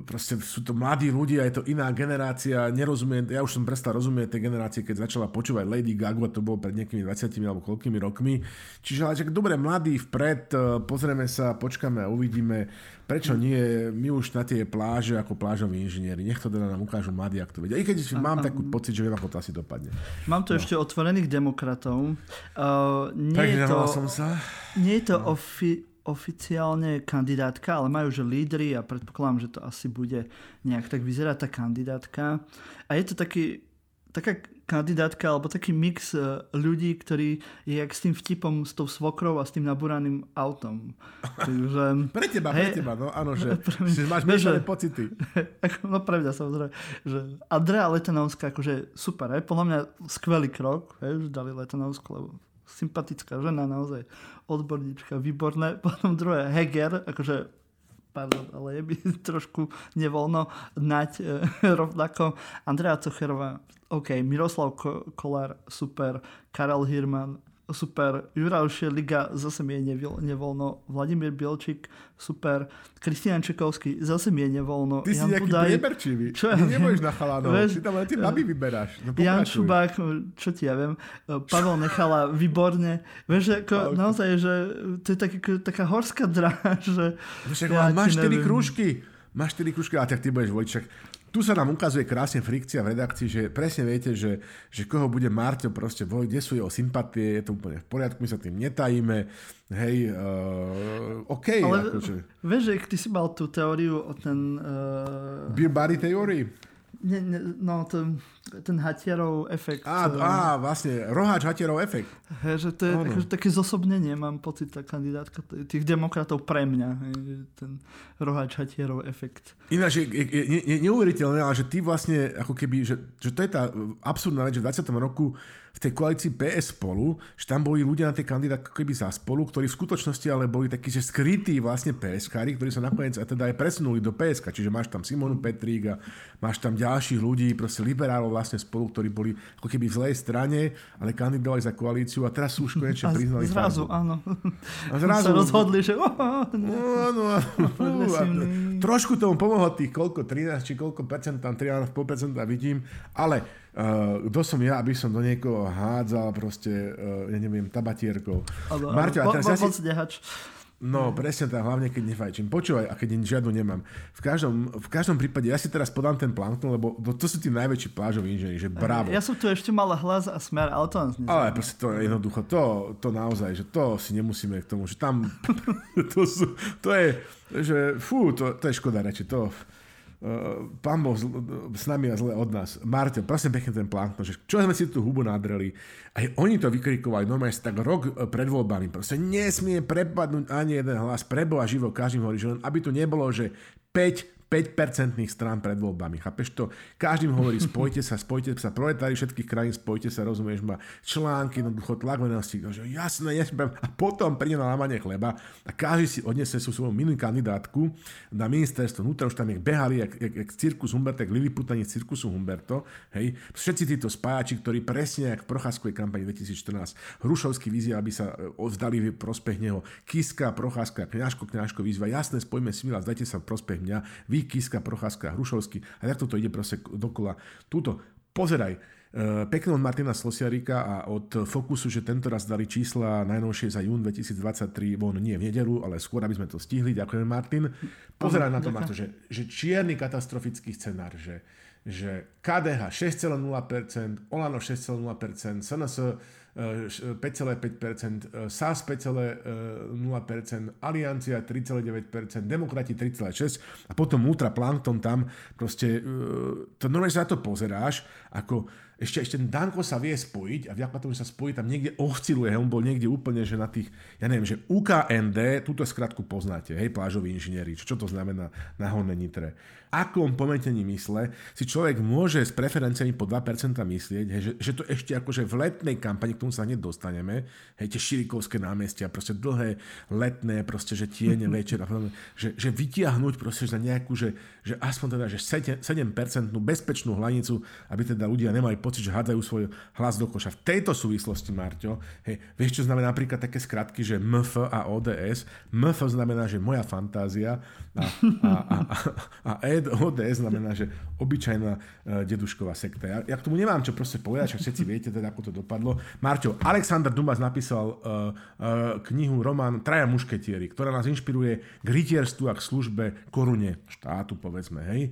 proste sú to mladí ľudia, je to iná generácia, nerozumiem, ja už som prestal rozumieť tej generácie, keď začala počúvať Lady Gaga, to bolo pred nejakými 20 alebo koľkými rokmi. Čiže ale že dobre, mladí vpred, e, pozrieme sa, počkáme a uvidíme, prečo nie, my už na tie pláže ako plážoví inžinieri, nech to teda nám ukážu mladí, ak to vedia. I keď a, mám a, takú pocit, že viem, ako to asi dopadne. Mám tu no. ešte otvorených demokratov. Uh, nie, je to, som sa. nie je to no. ofi- oficiálne kandidátka, ale majú že lídry a predpokladám, že to asi bude nejak tak vyzerať tá kandidátka. A je to taký, taká kandidátka alebo taký mix e, ľudí, ktorí je jak s tým vtipom s tou svokrou a s tým nabúraným autom. Takže, pre teba, hej, pre teba, no áno, že, že máš miešané pocity. no pre mňa samozrejme, že Andrea Letanovská, akože super, hej, podľa mňa skvelý krok, hej, že dali Letanovsku, lebo sympatická žena, naozaj odborníčka, výborné. Potom druhé, Heger, akože pardon, ale je by trošku nevoľno nať e, rovnako. Andrea Cocherová, OK, Miroslav Kolár, super, Karel Hirman, super, Juraj Liga, zase mi je nevoľno, Vladimír Bielčík, super, Kristian Čekovský, zase mi je nevoľno. Ty Jan si nejaký Budaj, priemerčivý, čo ja nebudeš na chalanov, vieš, ty tam len tie baby vyberáš. No, Jan Šubák, čo ti ja viem, Pavel Nechala, výborne, vieš, ako, naozaj, že to je taký, taká horská dráž, že... Vieš, ja máš 4 krúžky, máš 4 krúžky, a tak ty budeš voliť, však tu sa nám ukazuje krásne frikcia v redakcii, že presne viete, že, že koho bude Marťo proste voliť, kde sú jeho sympatie, je to úplne v poriadku, my sa tým netajíme, hej, uh, OK. Ale akože. vieš, že ty si mal tú teóriu o ten... Uh... Beer Barry teórii? Ne, ne, no, ten, ten hatierov efekt. Á, á, vlastne, roháč hatierov efekt. He, že to je akože také zosobnenie, mám pocit, tá kandidátka tých demokratov pre mňa. He, ten roháč hatierov efekt. Ináč je, je, je, je neuveriteľné, ale že ty vlastne, ako keby, že, že to je tá absurdná vec, že v 20. roku v tej koalícii PS spolu, že tam boli ľudia na tej kandidátke keby za spolu, ktorí v skutočnosti ale boli takí, že skrytí vlastne PSK, ktorí sa nakoniec teda aj presunuli do PSK, čiže máš tam Simonu Petrík a máš tam ďalších ľudí, proste liberálov vlastne spolu, ktorí boli ako keby v zlej strane, ale kandidovali za koalíciu a teraz sú už konečne priznali. A zrazu, farbu. áno. A zrazu sa rozhodli, že no, trošku tomu pomohlo tých koľko, 13 či koľko percent, tam 13,5% vidím, ale Uh, kto som ja, aby som do niekoho hádzal proste, uh, ja neviem, tabatierkou. Marťo, a teraz ja si... No, presne tak, hlavne keď nefajčím. Počúvaj, a keď žiadnu nemám. V každom, v každom prípade, ja si teraz podám ten plankton, lebo to, to sú tí najväčší plážoví inžinieri, že bravo. Ja som tu ešte mal hlas a smer, ale to nás Ale proste to je jednoducho, to, to naozaj, že to si nemusíme k tomu, že tam, to, sú, to je, že fú, to, to je škoda reči, to, pán Boh s nami a zle od nás. Marte, prosím pekne ten plán, že čo sme si tú hubu nadreli. Aj oni to vykrikovali normálne tak rok e, pred voľbami. Proste nesmie prepadnúť ani jeden hlas. Preboha živo, každým hovorí, že len aby tu nebolo, že 5 5% strán pred voľbami. Chápeš to? Každým hovorí, spojte sa, spojte sa, proletári všetkých krajín, spojte sa, rozumieš ma, články, jednoducho tlak venosti, že jasné, jasné, a potom príde na lámanie chleba a každý si odniesie sú svoju minulú kandidátku na ministerstvo vnútra, už tam je behali, jak, jak, jak cirkus Humberto, jak Lilliputani z cirkusu Humberto, hej, všetci títo spájači, ktorí presne jak v Procházkovej kampani 2014, Hrušovský vyzýva, aby sa e, oddali v prospech neho, Kiska, Procházka, Kňažko, Kňažko vyzýva, jasné, spojme si, zdajte sa v prospech mňa, vy, Kiska, Procházka, Hrušovský a takto to ide proste dokola. Túto, pozeraj, e, pekné od Martina Slosiarika a od Fokusu, že tento raz dali čísla najnovšie za jún 2023, von nie v nedelu, ale skôr, aby sme to stihli. Ďakujem, Martin. Pozeraj na to, Marto, že, že čierny katastrofický scenár, že, že KDH 6,0%, Olano 6,0%, SNS 5,5%, SAS 5,0%, Aliancia 3,9%, Demokrati 3,6% a potom Ultra Plankton tam proste, e, to normálne sa na to pozeráš, ako ešte, ešte Danko sa vie spojiť a vďaka tomu, že sa spojí, tam niekde osciluje, on bol niekde úplne, že na tých, ja neviem, že UKND, túto skratku poznáte, hej, plážoví inžinieri, čo to znamená na Horné Nitre. Akom pometení mysle si človek môže s preferenciami po 2% myslieť, hej, že, že, to ešte akože v letnej kampani, k tomu sa hneď dostaneme, hej, tie širikovské námestia, proste dlhé letné, proste, že tiene večer a podobne, že, že vytiahnuť proste za nejakú, že, že aspoň teda, že 7%, 7% bezpečnú hlanicu, aby teda ľudia nemali pocit, že hádzajú svoj hlas do koša. V tejto súvislosti, Marťo, hej, vieš, čo znamená napríklad také skratky, že MF a ODS? MF znamená, že moja fantázia a, a, a, a, a ODS znamená, že obyčajná uh, dedušková sekta. Ja, ja k tomu nemám čo proste povedať, všetci viete teda, ako to dopadlo. Marťo, Alexander Dumas napísal uh, uh, knihu, román Traja mušketieri, ktorá nás inšpiruje k rytierstvu a k službe korune štátu, povedzme, hej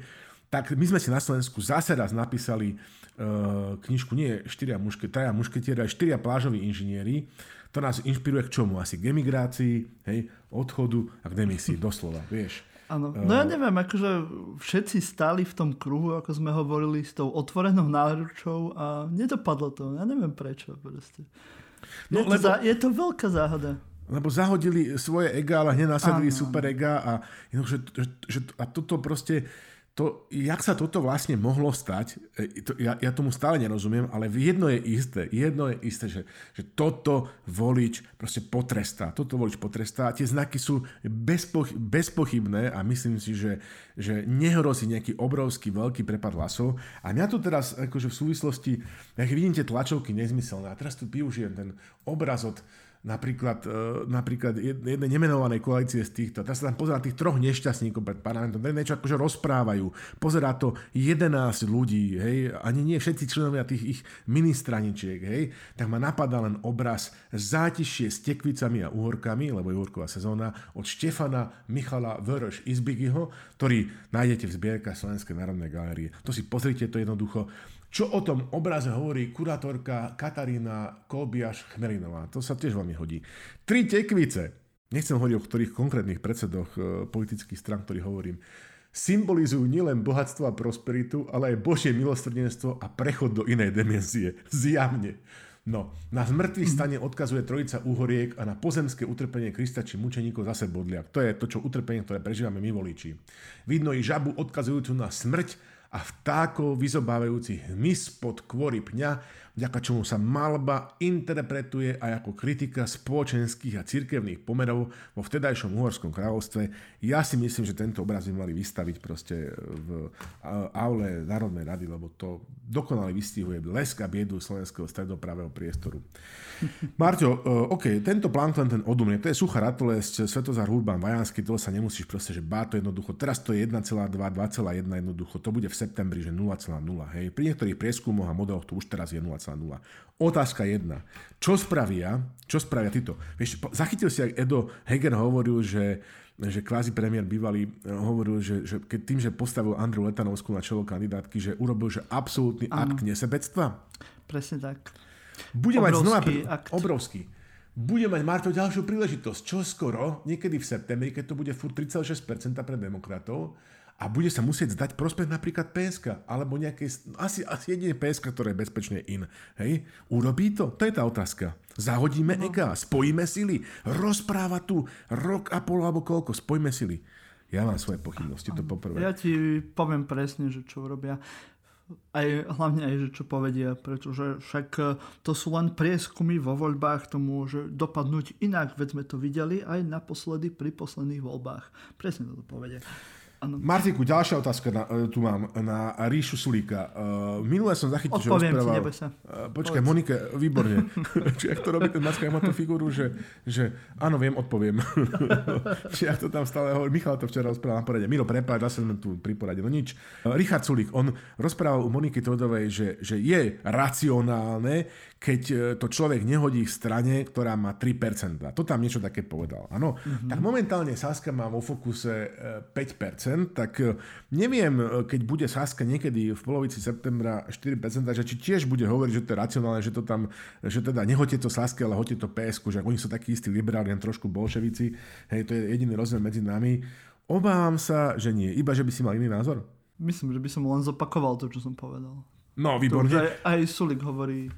tak my sme si na Slovensku zase raz napísali uh, knižku, nie štyria muške, traja mušketieri, ale štyria plážoví inžinieri. To nás inšpiruje k čomu? Asi k emigrácii, hej, odchodu a k demisii, doslova, vieš. Áno, no ja neviem, akože všetci stáli v tom kruhu, ako sme hovorili, s tou otvorenou náručou a nedopadlo to. Ja neviem prečo proste. No, je, to lebo... za, je to veľká záhada lebo zahodili svoje ega, ale hneď nasadili super ega a, že, že, že, a toto proste to, jak sa toto vlastne mohlo stať, e, to, ja, ja tomu stále nerozumiem, ale jedno je isté, jedno je isté, že, že toto volič proste potrestá, toto volič potrestá, tie znaky sú bezpoch, bezpochybné a myslím si, že, že nehrozí nejaký obrovský veľký prepad hlasov. A mňa tu teraz akože v súvislosti, ak vidíte tlačovky nezmyselné a teraz tu využijem ten obraz od napríklad, e, napríklad jednej nemenovanej koalície z týchto. Teraz sa tam pozerá tých troch nešťastníkov pred parlamentom, niečo akože rozprávajú. Pozerá to 11 ľudí, hej, ani nie všetci členovia tých ich ministraničiek, hej, tak ma napadá len obraz zátišie s tekvicami a uhorkami, lebo je uhorková sezóna, od Štefana Michala Vörš Izbigiho, ktorý nájdete v zbierkach Slovenskej národnej galérie. To si pozrite, to jednoducho čo o tom obraze hovorí kurátorka Katarína Kolbiaš Chmelinová. To sa tiež veľmi hodí. Tri tekvice, nechcem hovoriť o ktorých konkrétnych predsedoch e, politických stran, ktorých hovorím, symbolizujú nielen bohatstvo a prosperitu, ale aj Božie milosrdenstvo a prechod do inej dimenzie. Zjavne. No, na zmrtvých stane odkazuje trojica úhoriek a na pozemské utrpenie Krista či mučeníkov zase bodlia. To je to, čo utrpenie, ktoré prežívame my voliči. Vidno i žabu odkazujúcu na smrť a vtákov vyzobávajúcich hmyz pod kvory pňa, vďaka čomu sa malba interpretuje aj ako kritika spoločenských a cirkevných pomerov vo vtedajšom uhorskom kráľovstve. Ja si myslím, že tento obraz by mali vystaviť proste v aule Národnej rady, lebo to dokonale vystihuje lesk a biedu slovenského stredopravého priestoru. Marťo, e, OK, tento plankton, ten odumie, to je suchá ratolesť, Svetozár Urban Vajanský, to sa nemusíš proste, že bá to jednoducho. Teraz to je 1,2, 2,1 jednoducho, to bude v septembri, že 0,0. Hej. Pri niektorých prieskumoch a modeloch to už teraz je 0,0. Otázka jedna. Čo spravia, čo spravia títo? Vieš, zachytil si, ak Edo Heger hovoril, že že kvázi premiér bývalý e, hovoril, že, že keď tým, že postavil Andru Letanovskú na čelo kandidátky, že urobil že absolútny ano. akt nesebectva? Presne tak. Bude obrovský mať znova... Akt. Obrovský. Bude mať Marto ďalšiu príležitosť. Čo skoro, niekedy v septembri, keď to bude furt 36% pre demokratov, a bude sa musieť zdať prospech napríklad PSK, alebo nejaké, asi, asi jedine PSK, ktoré je bezpečne in. Hej? Urobí to? To je tá otázka. Zahodíme no. ega, spojíme sily, rozpráva tu rok a pol alebo koľko, spojíme sily. Ja mám svoje pochybnosti, to poprvé. Ja ti poviem presne, že čo robia aj, hlavne aj, že čo povedia, pretože však e, to sú len prieskumy vo voľbách, to môže dopadnúť inak, veď sme to videli aj naposledy pri posledných voľbách. Presne to povedia. Ano. Martiku, ďalšia otázka na, e, tu mám na Ríšu Sulíka. Uh, minule som zachytil, Odpoviem že rozprával... Ti, sa. Uh, počkaj, Povedz. Monike, výborne. Či ak to robí ten Macka, má tú figúru, že, že áno, viem, odpoviem. Či ak to tam stále hovorí. Michal to včera rozprával na porade. Miro, prepáč, zase sme tu pri porade. No nič. Uh, Richard Sulík, on rozprával u Moniky Todovej, že, že je racionálne, keď to človek nehodí v strane, ktorá má 3%. To tam niečo také povedal. Áno. Mm-hmm. Tak momentálne Saska má vo fokuse 5%, tak e, neviem, e, keď bude Saska niekedy v polovici septembra 4%, že či tiež bude hovoriť, že to je racionálne, že to tam, že teda nehoďte to Saske, ale hoďte to PSK, že oni sú takí istí liberáli, len trošku bolševici. Hej, to je jediný rozdiel medzi nami. Obávam sa, že nie. Iba, že by si mal iný názor? Myslím, že by som len zopakoval to, čo som povedal. No, výborne. To, aj, aj Sulik hovorí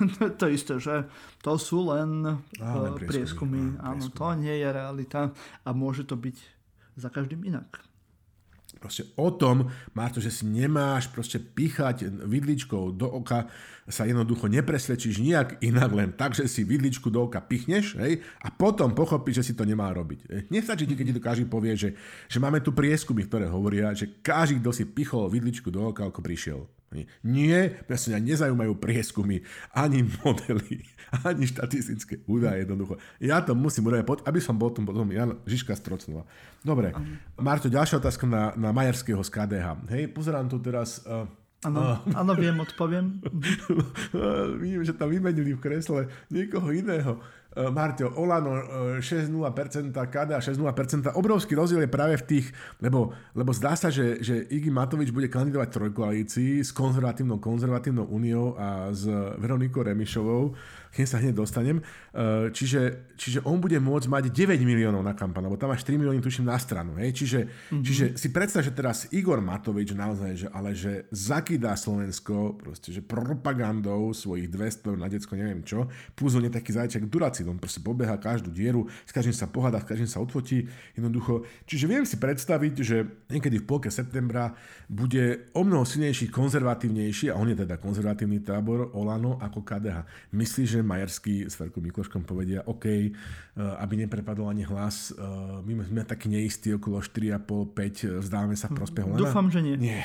to isté, že to sú len Áno, prieskumy. prieskumy. Áno, to nie je realita a môže to byť za každým inak. Proste o tom, Marto, že si nemáš proste pichať vidličkou do oka, sa jednoducho nepresvedčíš nejak inak len tak, že si vidličku do oka pichneš hej, a potom pochopíš, že si to nemá robiť. Nestačí ti, keď ti to každý povie, že, že máme tu prieskumy, ktoré hovoria, že každý, kto si pichol vidličku do oka, ako prišiel. Nie, mňa sa nezaujímajú prieskumy, ani modely, ani štatistické údaje jednoducho. Ja to musím urobiť, aby som bol tom potom Jan Žižka Strocnova. Dobre, Marto, ďalšia otázka na, na Majerského z KDH. Hej, pozerám tu teraz... Uh, Áno, áno, viem, odpoviem. Vidím, že tam vymenili v kresle niekoho iného. Eh, Marťo, Olano 6,0%, KDA 6,0%. Obrovský rozdiel je práve v tých, lebo, lebo zdá sa, že, že Igi Matovič bude kandidovať v trojkoalícii s konzervatívnou konzervatívnou úniou a s Veronikou Remišovou, keď sa hneď dostanem. Eh, čiže, čiže on bude môcť mať 9 miliónov na kampaň, lebo tam máš 4 milióny, tuším, na stranu. Hej? Čiže, mm-hmm. čiže si predstav, že teraz Igor Matovič naozaj, že, ale že zakydá Slovensko proste, že propagandou svojich 200 na decko, neviem čo, plus on je taký zajček Duraci on proste pobeha každú dieru, s každým sa pohľadá, s každým sa odfotí, jednoducho. Čiže viem si predstaviť, že niekedy v polke septembra bude o mnoho silnejší, konzervatívnejší, a on je teda konzervatívny tábor Olano ako KDH. Myslí, že Majerský s Ferkom Mikloškom povedia, OK, eh, aby neprepadol ani hlas, eh, my sme takí neistí, okolo 4,5-5, eh, vzdávame sa v prospech Olana. Dúfam, že nie. Nie.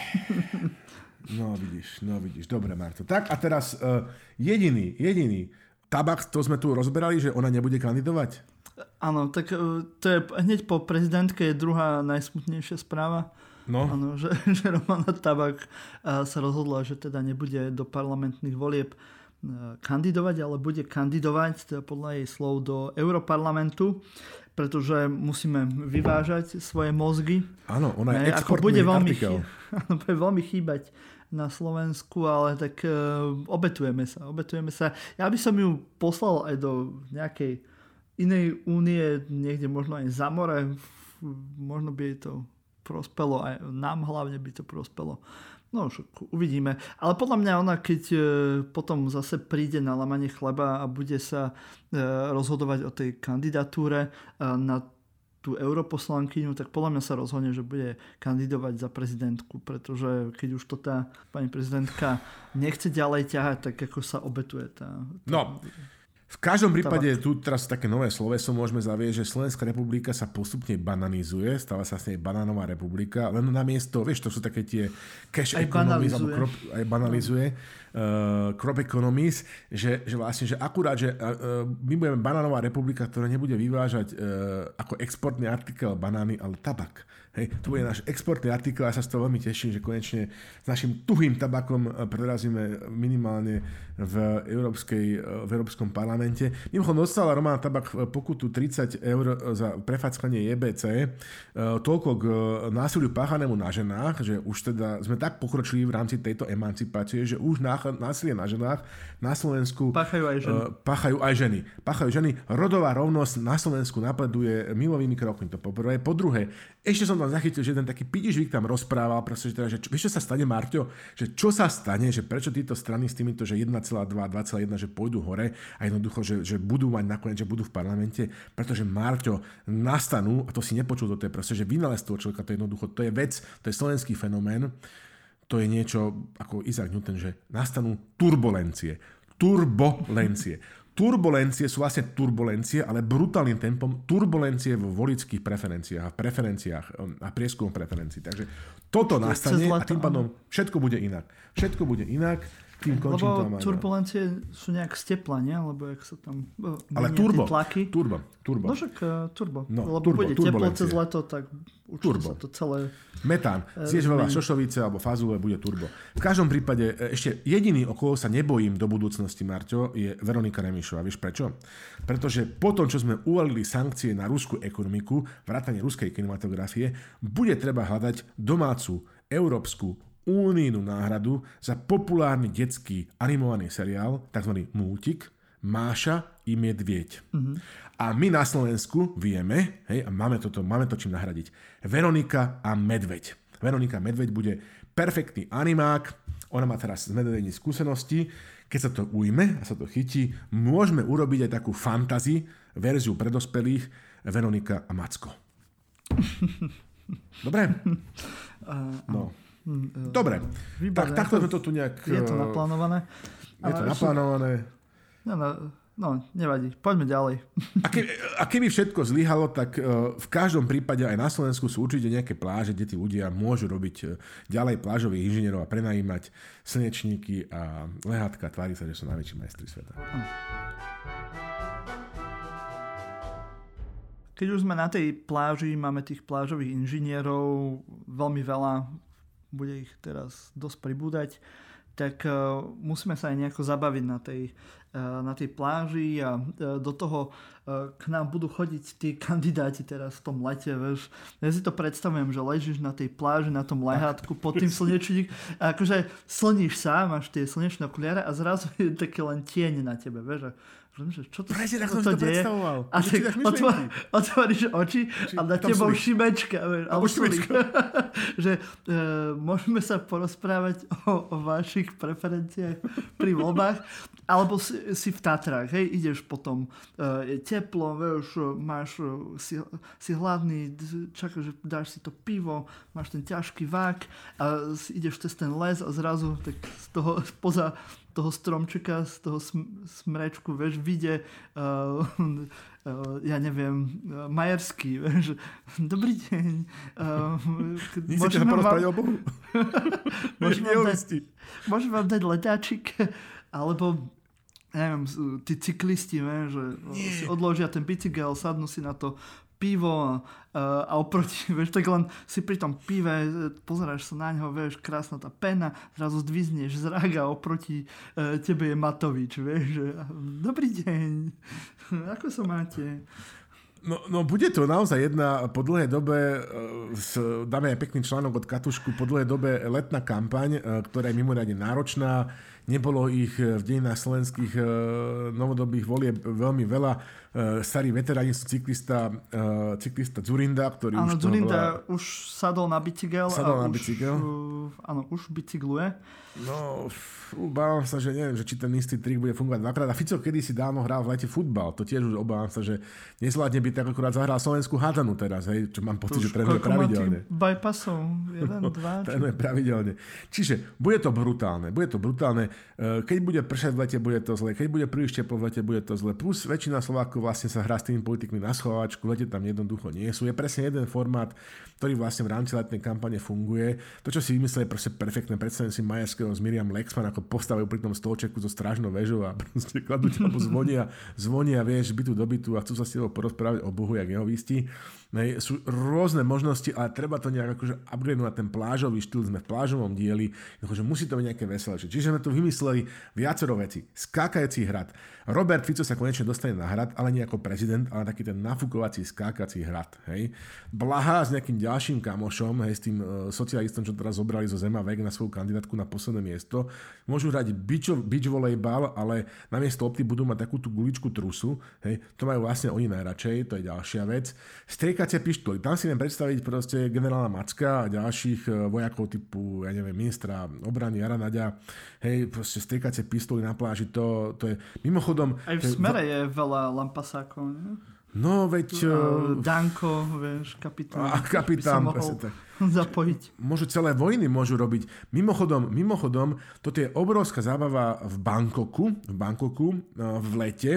No vidíš, no vidíš. Dobre, Marto. Tak a teraz uh, jediný, jediný Tabak, to sme tu rozberali, že ona nebude kandidovať? Áno, tak e, to je hneď po prezidentke je druhá najsmutnejšia správa. No. Áno, že, že Romana Tabak e, sa rozhodla, že teda nebude do parlamentných volieb e, kandidovať, ale bude kandidovať teda podľa jej slov do Europarlamentu, pretože musíme vyvážať svoje mozgy. Áno, ona je exportný bude veľmi, chý, bude veľmi chýbať na Slovensku, ale tak uh, obetujeme sa, obetujeme sa. Ja by som ju poslal aj do nejakej inej únie, niekde možno aj za more, možno by jej to prospelo, aj nám hlavne by to prospelo. No už uvidíme. Ale podľa mňa ona, keď e, potom zase príde na lamanie chleba a bude sa e, rozhodovať o tej kandidatúre na tú europoslankyňu, tak podľa mňa sa rozhodne, že bude kandidovať za prezidentku, pretože keď už to tá pani prezidentka nechce ďalej ťahať, tak ako sa obetuje tá... tá no, v každom prípade tu teraz také nové sloveso môžeme zavieť, že Slovenská republika sa postupne bananizuje, stáva sa s nej banánová republika, len na miesto, vieš, to sú také tie cash aj economies, alebo crop, aj banalizuje, uh, crop economies, že, že vlastne, že akurát, že uh, my budeme banánová republika, ktorá nebude vyvážať ako exportný artikel banány, ale tabak. Hej, to bude náš exportný artikel a ja sa z toho veľmi teším, že konečne s našim tuhým tabakom prerazíme minimálne v, Európskej, v Európskom parlamente. Mimochodom dostala Romana Tabak pokutu 30 eur za prefackanie JBC, toľko k násiliu páchanému na ženách, že už teda sme tak pokročili v rámci tejto emancipácie, že už násilie na ženách na Slovensku páchajú aj ženy. E, páchajú aj ženy. Páchajú ženy. Rodová rovnosť na Slovensku napreduje milovými krokmi. To po prvé. Po druhé, ešte som tam zachytil, že ten taký pidižvík tam rozprával, proste, že, teda, že čo, vieš, čo sa stane, Marťo? Že čo sa stane, že prečo títo strany s týmito, že 1,2, 2,1, že pôjdu hore a jednoducho, že, že budú mať nakoniec, že budú v parlamente, pretože Marťo nastanú, a to si nepočul, to je proste, že vynález toho človeka, to je jednoducho, to je vec, to je slovenský fenomén, to je niečo ako Isaac Newton, že nastanú turbulencie. Turbulencie turbulencie sú vlastne turbulencie, ale brutálnym tempom turbulencie vo volických preferenciách a preferenciách um, a prieskumom preferencií. Takže toto nastane a tým pádom všetko bude inak. Všetko bude inak tým končím Lebo turbulencie sú nejak z tepla, nie? Lebo jak sa tam Ale turbo, tlaky. turbo, turbo. No však uh, turbo. No, Lebo turbo, bude teplo cez leto, tak turbo. sa to celé... Metán. Uh, Zješ veľa šošovice alebo fazule, bude turbo. V každom prípade e, ešte jediný, o koho sa nebojím do budúcnosti, Marťo, je Veronika Remišová. Vieš prečo? Pretože po tom, čo sme uvalili sankcie na ruskú ekonomiku, vrátanie ruskej kinematografie, bude treba hľadať domácu európsku únijnú náhradu za populárny detský animovaný seriál, tzv. Mútik, Máša i Medvieť. Mm-hmm. A my na Slovensku vieme, hej, a máme, toto, máme to čím nahradiť, Veronika a Medveď. Veronika Medveď bude perfektný animák, ona má teraz z medvedení skúsenosti, keď sa to ujme a sa to chytí, môžeme urobiť aj takú fantasy, verziu pre dospelých Veronika a Macko. Dobre? No. Hm, Dobre, tak takto sme to tu nejak... Je to e, naplánované. Je to naplánované. No, no, no, nevadí. Poďme ďalej. A keby, a keby všetko zlyhalo, tak uh, v každom prípade aj na Slovensku sú určite nejaké pláže, kde tí ľudia môžu robiť uh, ďalej plážových inžinierov a prenajímať slnečníky a lehátka tvári sa, že sú najväčší majstri sveta. Keď už sme na tej pláži, máme tých plážových inžinierov veľmi veľa, bude ich teraz dosť pribúdať, tak uh, musíme sa aj nejako zabaviť na tej, uh, na tej pláži a uh, do toho k nám budú chodiť tí kandidáti teraz v tom lete, vieš. Ja si to predstavujem, že ležíš na tej pláži, na tom lehátku pod tým slnečník a akože slníš sa, máš tie slnečné okuliare a zrazu je také len tieň na tebe, vieš čo to, Presne, tak som to to deje? predstavoval. A dáš otvor, otvoríš oči a na tebou šimečka. Alebo šimečka. že e, môžeme sa porozprávať o, o vašich preferenciách pri voľbách, alebo si, si v Tatrách, hej, ideš potom, e, je teplo, vieš, máš, e, si, si hladný, čakáš, že dáš si to pivo, máš ten ťažký vák a ideš cez ten les a zrazu tak z toho, spoza toho stromčeka, z toho sm- smrečku, vieš, vyjde, uh, uh, ja neviem, uh, Majerský, vieš, dobrý deň. Uh, Nechcete sa porozprávať o Bohu? môžem, vám dať, môžem vám dať letáčik, alebo neviem, tí cyklisti, vieš, že si odložia ten bicykel, sadnú si na to pivo a, a oproti, vieš, tak len si pri tom pive e, pozeráš sa na ňo, vieš, krásna tá pena, zrazu zdvizneš zrak a oproti e, tebe je Matovič, vieš, dobrý deň, ako sa máte? No, no bude to naozaj jedna po dlhej dobe, e, s, dáme aj pekný článok od Katušku, po dlhej dobe letná kampaň, e, ktorá je mimoriadne náročná. Nebolo ich v dejinách slovenských e, novodobých volieb veľmi veľa. E, Starí veteráni sú cyklista, e, cyklista Zurinda, ktorý Áno, už Zurinda už sadol na bicykel. Sadol a na už, bicykel. áno, už bicykluje. No, obávam sa, že neviem, že či ten istý trik bude fungovať dvakrát. A Fico kedysi dávno hral v lete futbal. To tiež už obávam sa, že nezvládne byť tak akurát zahral slovenskú hádanu teraz, hej, čo mám pocit, že trénuje pravidelne. bypassov? Jeden, dva? Či... Trénuje pravidelne. Čiže bude to brutálne. Bude to brutálne. E, Keď bude pršať v lete, bude to zle. Keď bude príliš teplo v lete, bude to zle. Plus väčšina Slovákov vlastne sa hrá s tými politikmi na schováčku. V lete tam jednoducho nie sú. Je presne jeden formát, ktorý vlastne v rámci letnej kampane funguje. To, čo si vymysleli, je proste perfektné. Predstavím si Majerského s Miriam Lexman, ako postavujú pri tom stolčeku so strážnou väžou a proste kladú ťa, zvonia, zvonia, vieš, bytu do bytu a chcú sa s tebou porozprávať o Bohu, jak jeho Nej, sú rôzne možnosti, ale treba to nejak akože upgradenúť na ten plážový štýl. Sme v plážovom dieli, akože musí to byť nejaké veselšie. Čiže sme tu vymysleli viacero veci. Skákajúci hrad. Robert Fico sa konečne dostane na hrad, ale nie ako prezident, ale taký ten nafúkovací skákací hrad. Hej. Blaha s nejakým ďalším kamošom, hej, s tým uh, socialistom, čo teraz zobrali zo Zema vek na svoju kandidátku na posledné miesto. Môžu hrať beach, beach volejbal, ale namiesto opty budú mať takú tú guličku trusu. Hej. To majú vlastne oni najradšej, to je ďalšia vec. Striekacie pištoly. Tam si viem predstaviť proste generálna Macka a ďalších e, vojakov typu, ja neviem, ministra obrany Jara Naďa. Hej, proste striekacie pištoly na pláži, to, to je... Mimochodom... Aj v je- smere je veľa lampasákov. Nie? No, veď... Uh, e, Danko, vieš, kapitán. A kapitán, presne tak. zapojiť. môžu celé vojny môžu robiť. Mimochodom, mimochodom, toto je obrovská zábava v Bangkoku, v Bangkoku eh, v lete.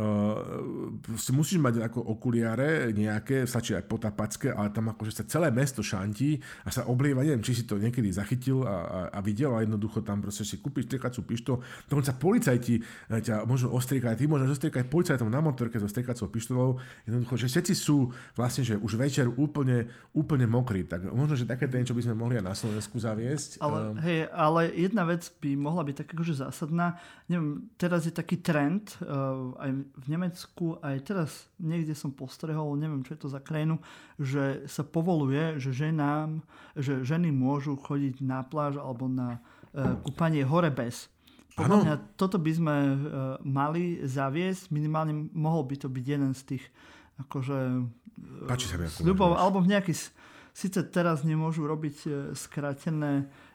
Uh, si musíš mať ako okuliare nejaké, stačí aj potapacké, ale tam akože sa celé mesto šantí a sa oblieva, neviem, či si to niekedy zachytil a, a, a videl a jednoducho tam proste si kúpiš striekacú pištol, dokonca policajti eh, ťa môžu ostriekať, ty môžeš ostriekať policajtom na motorke so striekacou pištolou, jednoducho, že všetci sú vlastne, že už večer úplne, úplne mokrí, tak možno, že také niečo by sme mohli aj na Slovensku zaviesť. Ale, Ehm, hej, ale jedna vec by mohla byť tak akože zásadná. Neviem, teraz je taký trend, uh, aj v Nemecku, aj teraz niekde som postrehol, neviem, čo je to za krajinu, že sa povoluje, že ženám, že ženy môžu chodiť na pláž alebo na uh, kúpanie hore bez. Podľa mňa toto by sme uh, mali zaviesť, minimálne mohol by to byť jeden z tých akože Páči sa mi, ako sľubov, alebo v nejakých, síce teraz nemôžu robiť e, skrátené uh,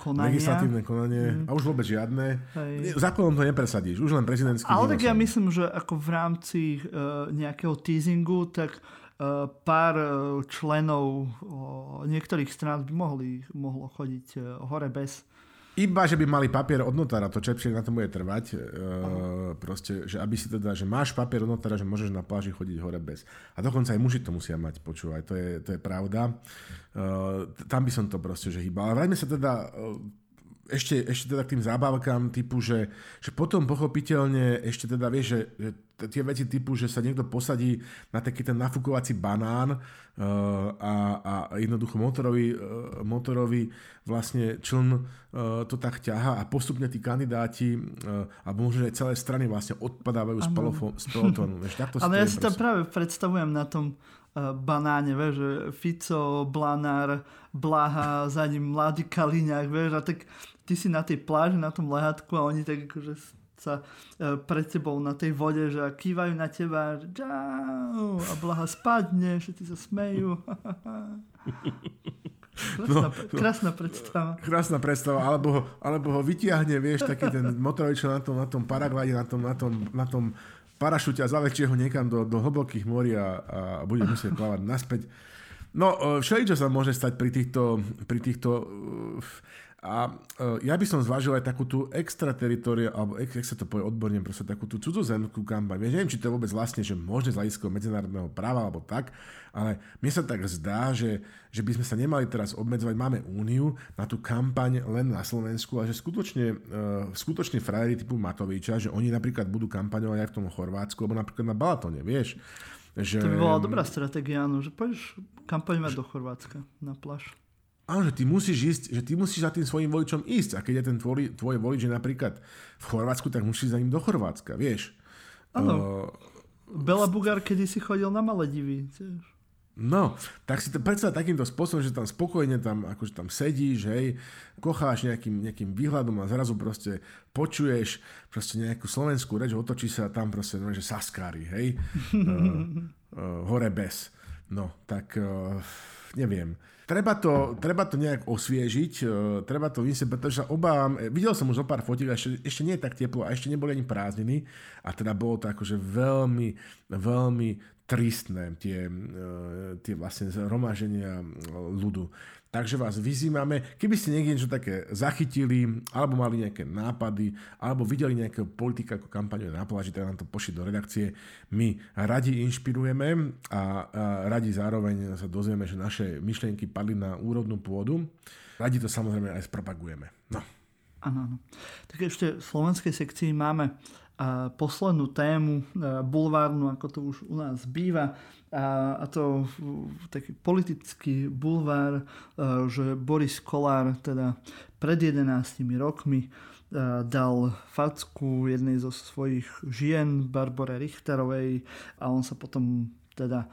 konania. Legislatívne konanie mm. a už vôbec žiadne. Hej. Zákonom to nepresadíš, už len prezidentský Ale tak ja myslím, že ako v rámci uh, nejakého teasingu, tak uh, pár členov uh, niektorých strán by mohli, mohlo chodiť uh, hore bez. Iba, že by mali papier od notára, to čepšie na tom bude trvať. Uh, proste, že aby si teda, že máš papier od notára, že môžeš na pláži chodiť hore bez. A dokonca aj muži to musia mať, počúvaj, to je, to je pravda. Uh, tam by som to proste, že hýbal. Ale vrajme sa teda uh, ešte, ešte teda k tým zábavkám typu, že, že potom pochopiteľne ešte teda vieš, že, že tie veci typu, že sa niekto posadí na taký ten nafúkovací banán uh, a, a jednoducho motorový, uh, motorový vlastne čln uh, to tak ťaha a postupne tí kandidáti uh, alebo možno aj celé strany vlastne odpadávajú z, pelofo- z pelotónu. Ale ja si to práve predstavujem na tom banáne, vieš, že Fico, Blanár, Blaha, za ním mladý Kaliňák, vieš, a tak ty si na tej pláži, na tom lehátku a oni tak akože sa e, pred tebou na tej vode, že kývajú na teba že čau, a Blaha spadne, všetci sa smejú. Krásna, no, krásna predstava. Krásna predstava, alebo ho, alebo ho vytiahne, vieš, taký ten motorový na tom, na tom paraglide, na tom, na tom, na tom parašute a zavlečie ho niekam do, do hlbokých morí a, a bude musieť plávať naspäť. No, e, všeličo sa môže stať pri týchto, pri týchto a uh, ja by som zvážil aj takú tú extrateritória, alebo jak, jak sa to povie odborne, proste takú tú cudzozemskú kampaň. Ja neviem, či to je vôbec vlastne, že možné z hľadiska medzinárodného práva alebo tak, ale mne sa tak zdá, že, že by sme sa nemali teraz obmedzovať, máme úniu na tú kampaň len na Slovensku a že skutočne, uh, skutočne frajeri typu Matoviča, že oni napríklad budú kampaňovať aj v tom Chorvátsku, alebo napríklad na Balatone, vieš. Že... To by bola dobrá stratégia, áno, že pôjdeš kampaňovať do Chorvátska na pláž. Áno, že ty musíš ísť, že ty musíš za tým svojim voličom ísť. A keď je ten tvoj, tvoj volič je napríklad v Chorvátsku, tak musíš za ním do Chorvátska, vieš. Áno. Uh, Bela Bugár kedy si chodil na Maledivy, tiež. No, tak si to predstav takýmto spôsobom, že tam spokojne tam, akože tam sedíš, hej, kocháš nejakým, nejakým výhľadom a zrazu proste počuješ proste nejakú slovenskú reč, otočí sa tam proste, no, že saskári, hej, uh, uh, hore bez. No, tak uh, neviem treba to, treba to nejak osviežiť, uh, treba to vymyslieť, pretože sa obávam, e, videl som už zo pár fotiek, ešte, ešte nie je tak teplo a ešte neboli ani prázdniny a teda bolo to akože veľmi, veľmi tristné tie, uh, tie vlastne zhromaženia ľudu. Takže vás vyzývame, keby ste niekde niečo také zachytili, alebo mali nejaké nápady, alebo videli nejakého politika ako kampaňu na pláži, tak nám to pošli do redakcie. My radi inšpirujeme a, radi zároveň sa dozvieme, že naše myšlienky padli na úrodnú pôdu. Radi to samozrejme aj spropagujeme. No. Áno, áno. Tak ešte v slovenskej sekcii máme poslednú tému bulvárnu, ako to už u nás býva, a, to taký politický bulvár, že Boris Kolár teda pred 11 rokmi dal facku jednej zo svojich žien, Barbore Richterovej a on sa potom teda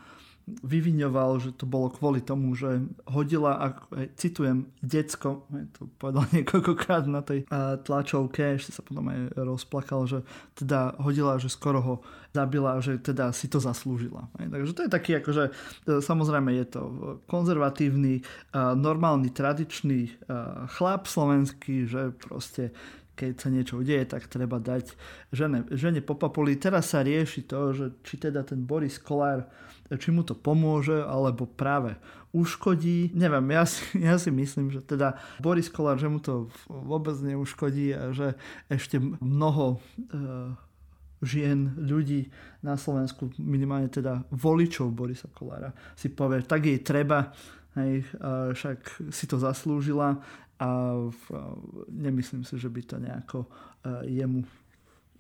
vyviňoval, že to bolo kvôli tomu, že hodila, citujem, decko, to povedal niekoľkokrát na tej tlačovke, ešte sa potom aj rozplakal, že teda hodila, že skoro ho zabila, že teda si to zaslúžila. Takže to je taký, akože e, samozrejme je to konzervatívny, normálny, tradičný chlap slovenský, že proste keď sa niečo udeje, tak treba dať žene, žene po papuli. Teraz sa rieši to, že či teda ten Boris Kolár či mu to pomôže, alebo práve uškodí. Neviem, ja si, ja si myslím, že teda Boris Kolár, že mu to vôbec neuškodí a že ešte mnoho e, žien, ľudí na Slovensku, minimálne teda voličov Borisa Kolára, si povie, tak jej treba, hej, však si to zaslúžila a nemyslím si, že by to nejako e, jemu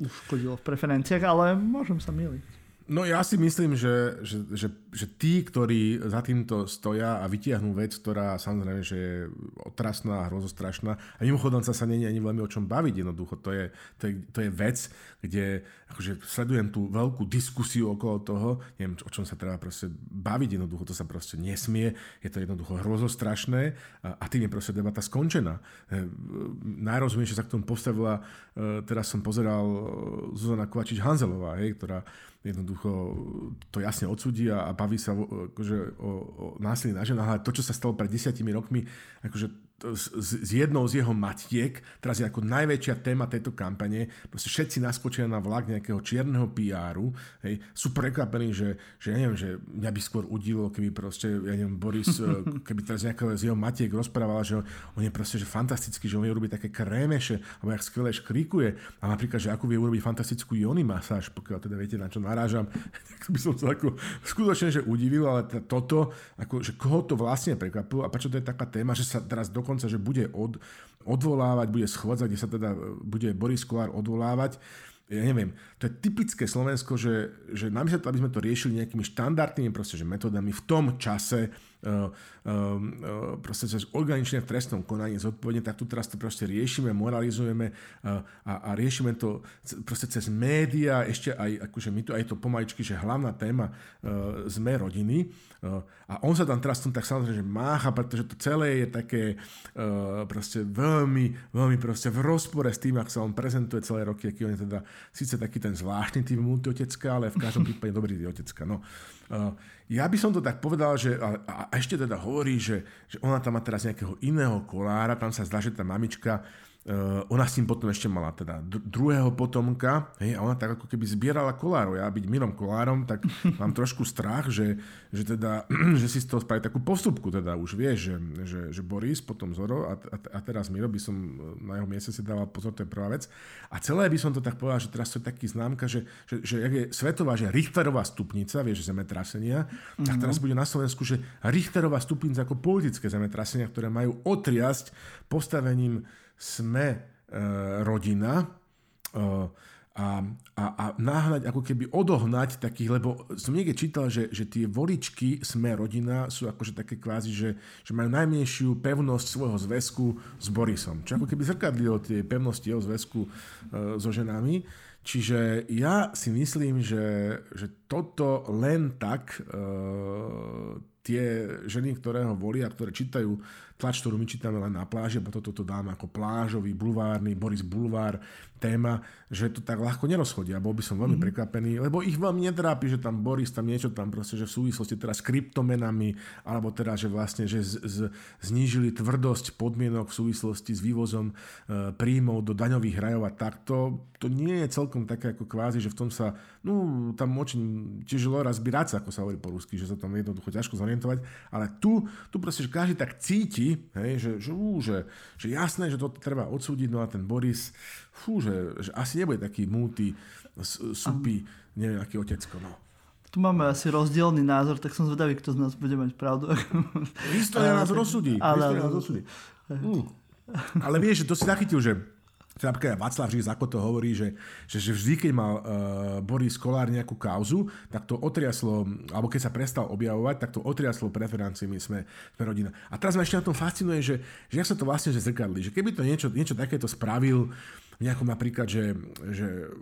uškodilo v preferenciách, ale môžem sa miliť. No ja si myslím, že, že, že, že tí, ktorí za týmto stoja a vytiahnú vec, ktorá samozrejme, že je otrasná a hrozostrašná a mimochodom sa sa není ani veľmi o čom baviť jednoducho. To je, to je, to je vec, kde akože sledujem tú veľkú diskusiu okolo toho, neviem, o čom sa treba proste baviť jednoducho, to sa proste nesmie, je to jednoducho hrozostrašné a, a tým je proste debata skončená. E, najrozumnejšie sa k tomu postavila, e, teraz som pozeral e, Zuzana Kovačič-Hanzelová, hej, ktorá jednoducho to jasne odsudí a, a baví sa akože, o, o násilí na ženách, ale to, čo sa stalo pred desiatimi rokmi, akože s, s jednou z jeho matiek, teraz je ako najväčšia téma tejto kampane, proste všetci naskočia na vlak nejakého čierneho PR-u, hej, sú prekvapení, že, že ja neviem, že mňa by skôr udilo, keby proste, ja neviem, Boris, e, keby teraz nejaká z jeho matiek rozprávala, že on je proste že fantastický, že on vie urobiť také krémeše, alebo jak skvelé škrikuje, a napríklad, že ako vie urobiť fantastickú jony masáž, pokiaľ teda viete, na čo narážam, tak by som sa ako skutočne, že udivil, ale toto, ako, že koho to vlastne prekvapilo a prečo to je taká téma, že sa teraz do dokonca, že bude od, odvolávať, bude schôdza, kde sa teda bude Boris Kolár odvolávať. Ja neviem, to je typické Slovensko, že, že namiesto aby sme to riešili nejakými štandardnými proste, že metodami v tom čase, proste cez organičné trestnom konaní zodpovedne, tak tu teraz to proste riešime, moralizujeme uh, a, a riešime to proste cez médiá, ešte aj, akože my tu aj to pomaličky, že hlavná téma sme rodiny a on sa tam teraz tom tak samozrejme, že mácha, pretože to celé je také proste veľmi, veľmi proste v rozpore s tým, ak sa on prezentuje celé roky, aký on je teda síce taký ten zvláštny typ multiotecka, ale v každom prípade dobrý otecka. No, ja by som to tak povedal, že a, a ešte teda hovorí, že, že ona tam má teraz nejakého iného kolára, tam sa zdá, že tá mamička ona s tým potom ešte mala teda druhého potomka hej, a ona tak ako keby zbierala kolárov. Ja byť Mirom Kolárom, tak mám trošku strach, že, že, teda, že si z toho spraví takú postupku. Teda už vie, že, že, že Boris, potom Zoro a, a, a teraz Miro by som e, na jeho mieste si dával pozor, to je prvá vec. A celé by som to tak povedal, že teraz to je taký známka, že, že, že je svetová, že Richterová stupnica, vieš, zemetrasenia, mm-hmm. tak teraz bude na Slovensku, že Richterová stupnica ako politické zemetrasenia, ktoré majú otriasť postavením sme e, rodina e, a, a, a náhľať, ako keby odohnať takých, lebo som niekde čítal, že, že tie voličky sme rodina sú akože také kvázi, že, že majú najmenšiu pevnosť svojho zväzku s Borisom. Čo ako keby zrkadlilo tie pevnosti jeho zväzku e, so ženami. Čiže ja si myslím, že, že toto len tak e, tie ženy, ktoré ho volia, ktoré čítajú tlač, ktorú my čítame len na pláži, a toto to dáme ako plážový, bulvárny, Boris Bulvár téma, že to tak ľahko nerozchodia. Bol by som veľmi mm-hmm. prekvapený, lebo ich veľmi netrápi, že tam Boris, tam niečo tam proste, že v súvislosti teraz s kryptomenami, alebo teda, že vlastne, že z, z, znížili tvrdosť podmienok v súvislosti s vývozom e, príjmov do daňových rajov a takto. To nie je celkom také ako kvázi, že v tom sa, no tam močím, čiže lora zbierať ako sa hovorí po rusky, že sa tam jednoducho ťažko zorientovať, ale tu, tu proste, že každý tak cíti, hej, že, že, ú, že, že jasné, že to treba odsúdiť, no a ten Boris, fú, že, že asi nebude taký multi, supý, neviem, aký otecko, no. Tu máme asi rozdielný názor, tak som zvedavý, kto z nás bude mať pravdu. História nás rozsudí. Ale, nás rozsudí. Uh. Ale vieš, že to si zachytil, že napríklad Václav Žíz, ako to hovorí, že, že, že vždy, keď mal uh, Boris Kolár nejakú kauzu, tak to otriaslo, alebo keď sa prestal objavovať, tak to otriaslo preferenciami sme, sme rodina. A teraz ma ešte na tom fascinuje, že, že jak sa to vlastne že zrkadli, že keby to niečo, niečo takéto spravil nejakom napríklad, že, že,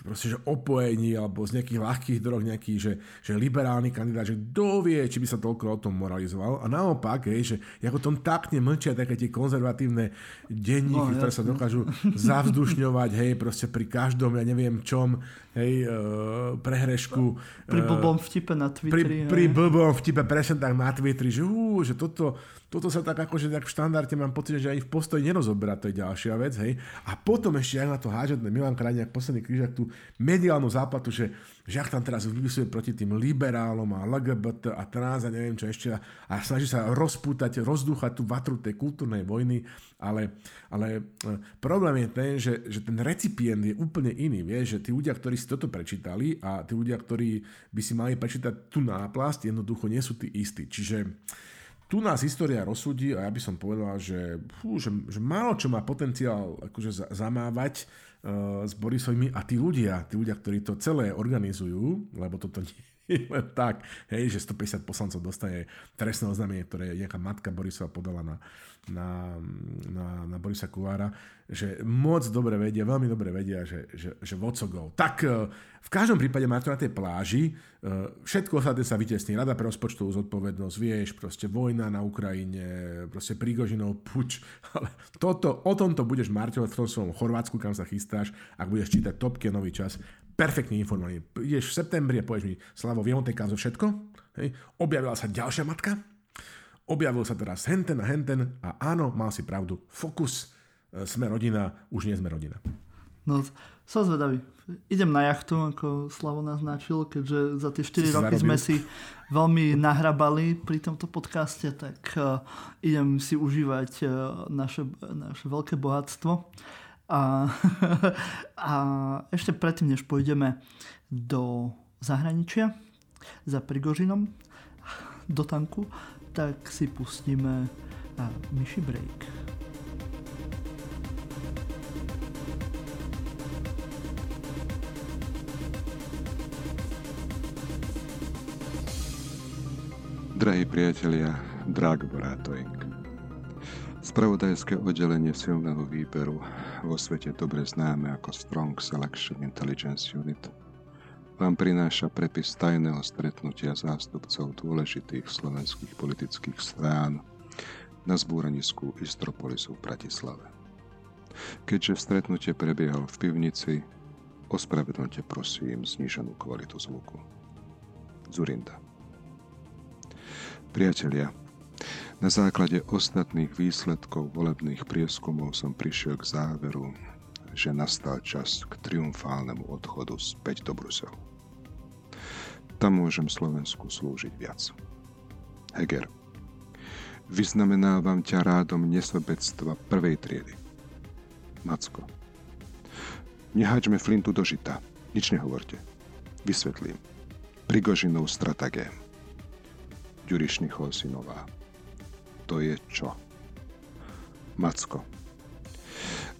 proste, že opojení alebo z nejakých ľahkých drog nejaký, že, že liberálny kandidát, že kto vie, či by sa toľko o tom moralizoval. A naopak, hej, že ako tom takne mlčia také tie konzervatívne denníky, no, ktoré sa dokážu zavzdušňovať, hej, proste pri každom, ja neviem čom, hej, uh, prehrešku. Pri blbom vtipe na Twitteri. Pri, pri blbom vtipe presne tak na Twitteri, že, uh, že toto, toto sa tak akože tak v štandarde mám pocit, že ani v postoji nerozoberá, to je ďalšia vec, hej. A potom ešte aj na to hážať Milan Krajniak, posledný krížak, tú mediálnu záplatu, že, že ak tam teraz vypisuje proti tým liberálom a LGBT a trans a neviem čo ešte a snaží sa rozpútať, rozdúchať tú vatru tej kultúrnej vojny, ale, ale e, problém je ten, že, že ten recipient je úplne iný, vieš, že tí ľudia, ktorí si toto prečítali a tí ľudia, ktorí by si mali prečítať tú náplast, jednoducho nie sú tí istí. Čiže tu nás história rozsudí a ja by som povedal, že, fú, že, že málo čo má potenciál akože zamávať uh, s Borisovými a tí ľudia, tí ľudia, ktorí to celé organizujú, lebo toto nie len tak, hej, že 150 poslancov dostane trestné oznámenie, ktoré nejaká matka Borisova podala na, na, na, na Borisa Kulára, že moc dobre vedia, veľmi dobre vedia, že, že, že vocogov. Tak e, v každom prípade má to na tej pláži, e, všetko ostatné sa vytesní, Rada pre rozpočtovú zodpovednosť, vieš, proste vojna na Ukrajine, proste Prigožinov puč, ale toto, o tomto budeš marťovať v tom svojom Chorvátsku, kam sa chystáš, ak budeš čítať topke nový čas, perfektne informovaný. Ideš v septembri a povieš mi, Slavo, viem o tej kauze všetko? Hej. Objavila sa ďalšia matka, objavil sa teraz henten a henten a áno, mal si pravdu, fokus, e, sme rodina, už nie sme rodina. No, som zvedavý. Idem na jachtu, ako Slavo naznačil, keďže za tie 4 roky zarobil. sme si veľmi nahrabali pri tomto podcaste, tak uh, idem si užívať uh, naše, naše veľké bohatstvo. A, a ešte predtým, než pôjdeme do zahraničia za Prigožinom do tanku, tak si pustíme Myši Break. Drahí priatelia, Drag Brátoink. Spravodajské oddelenie silného výberu vo svete dobre známe ako Strong Selection Intelligence Unit vám prináša prepis tajného stretnutia zástupcov dôležitých slovenských politických strán na zbúranisku Istropolisu v Bratislave. Keďže stretnutie prebiehalo v pivnici, ospravedlňte prosím zniženú kvalitu zvuku. Zurinda. Priatelia, na základe ostatných výsledkov volebných prieskumov som prišiel k záveru, že nastal čas k triumfálnemu odchodu späť do Bruselu. Tam môžem Slovensku slúžiť viac. Heger, vyznamenávam ťa rádom nesobectva prvej triedy. Macko, nehaďme flintu do žita, nič nehovorte. Vysvetlím. Prigožinov stratagém Ďurišny Chosinová. To je čo? Macko.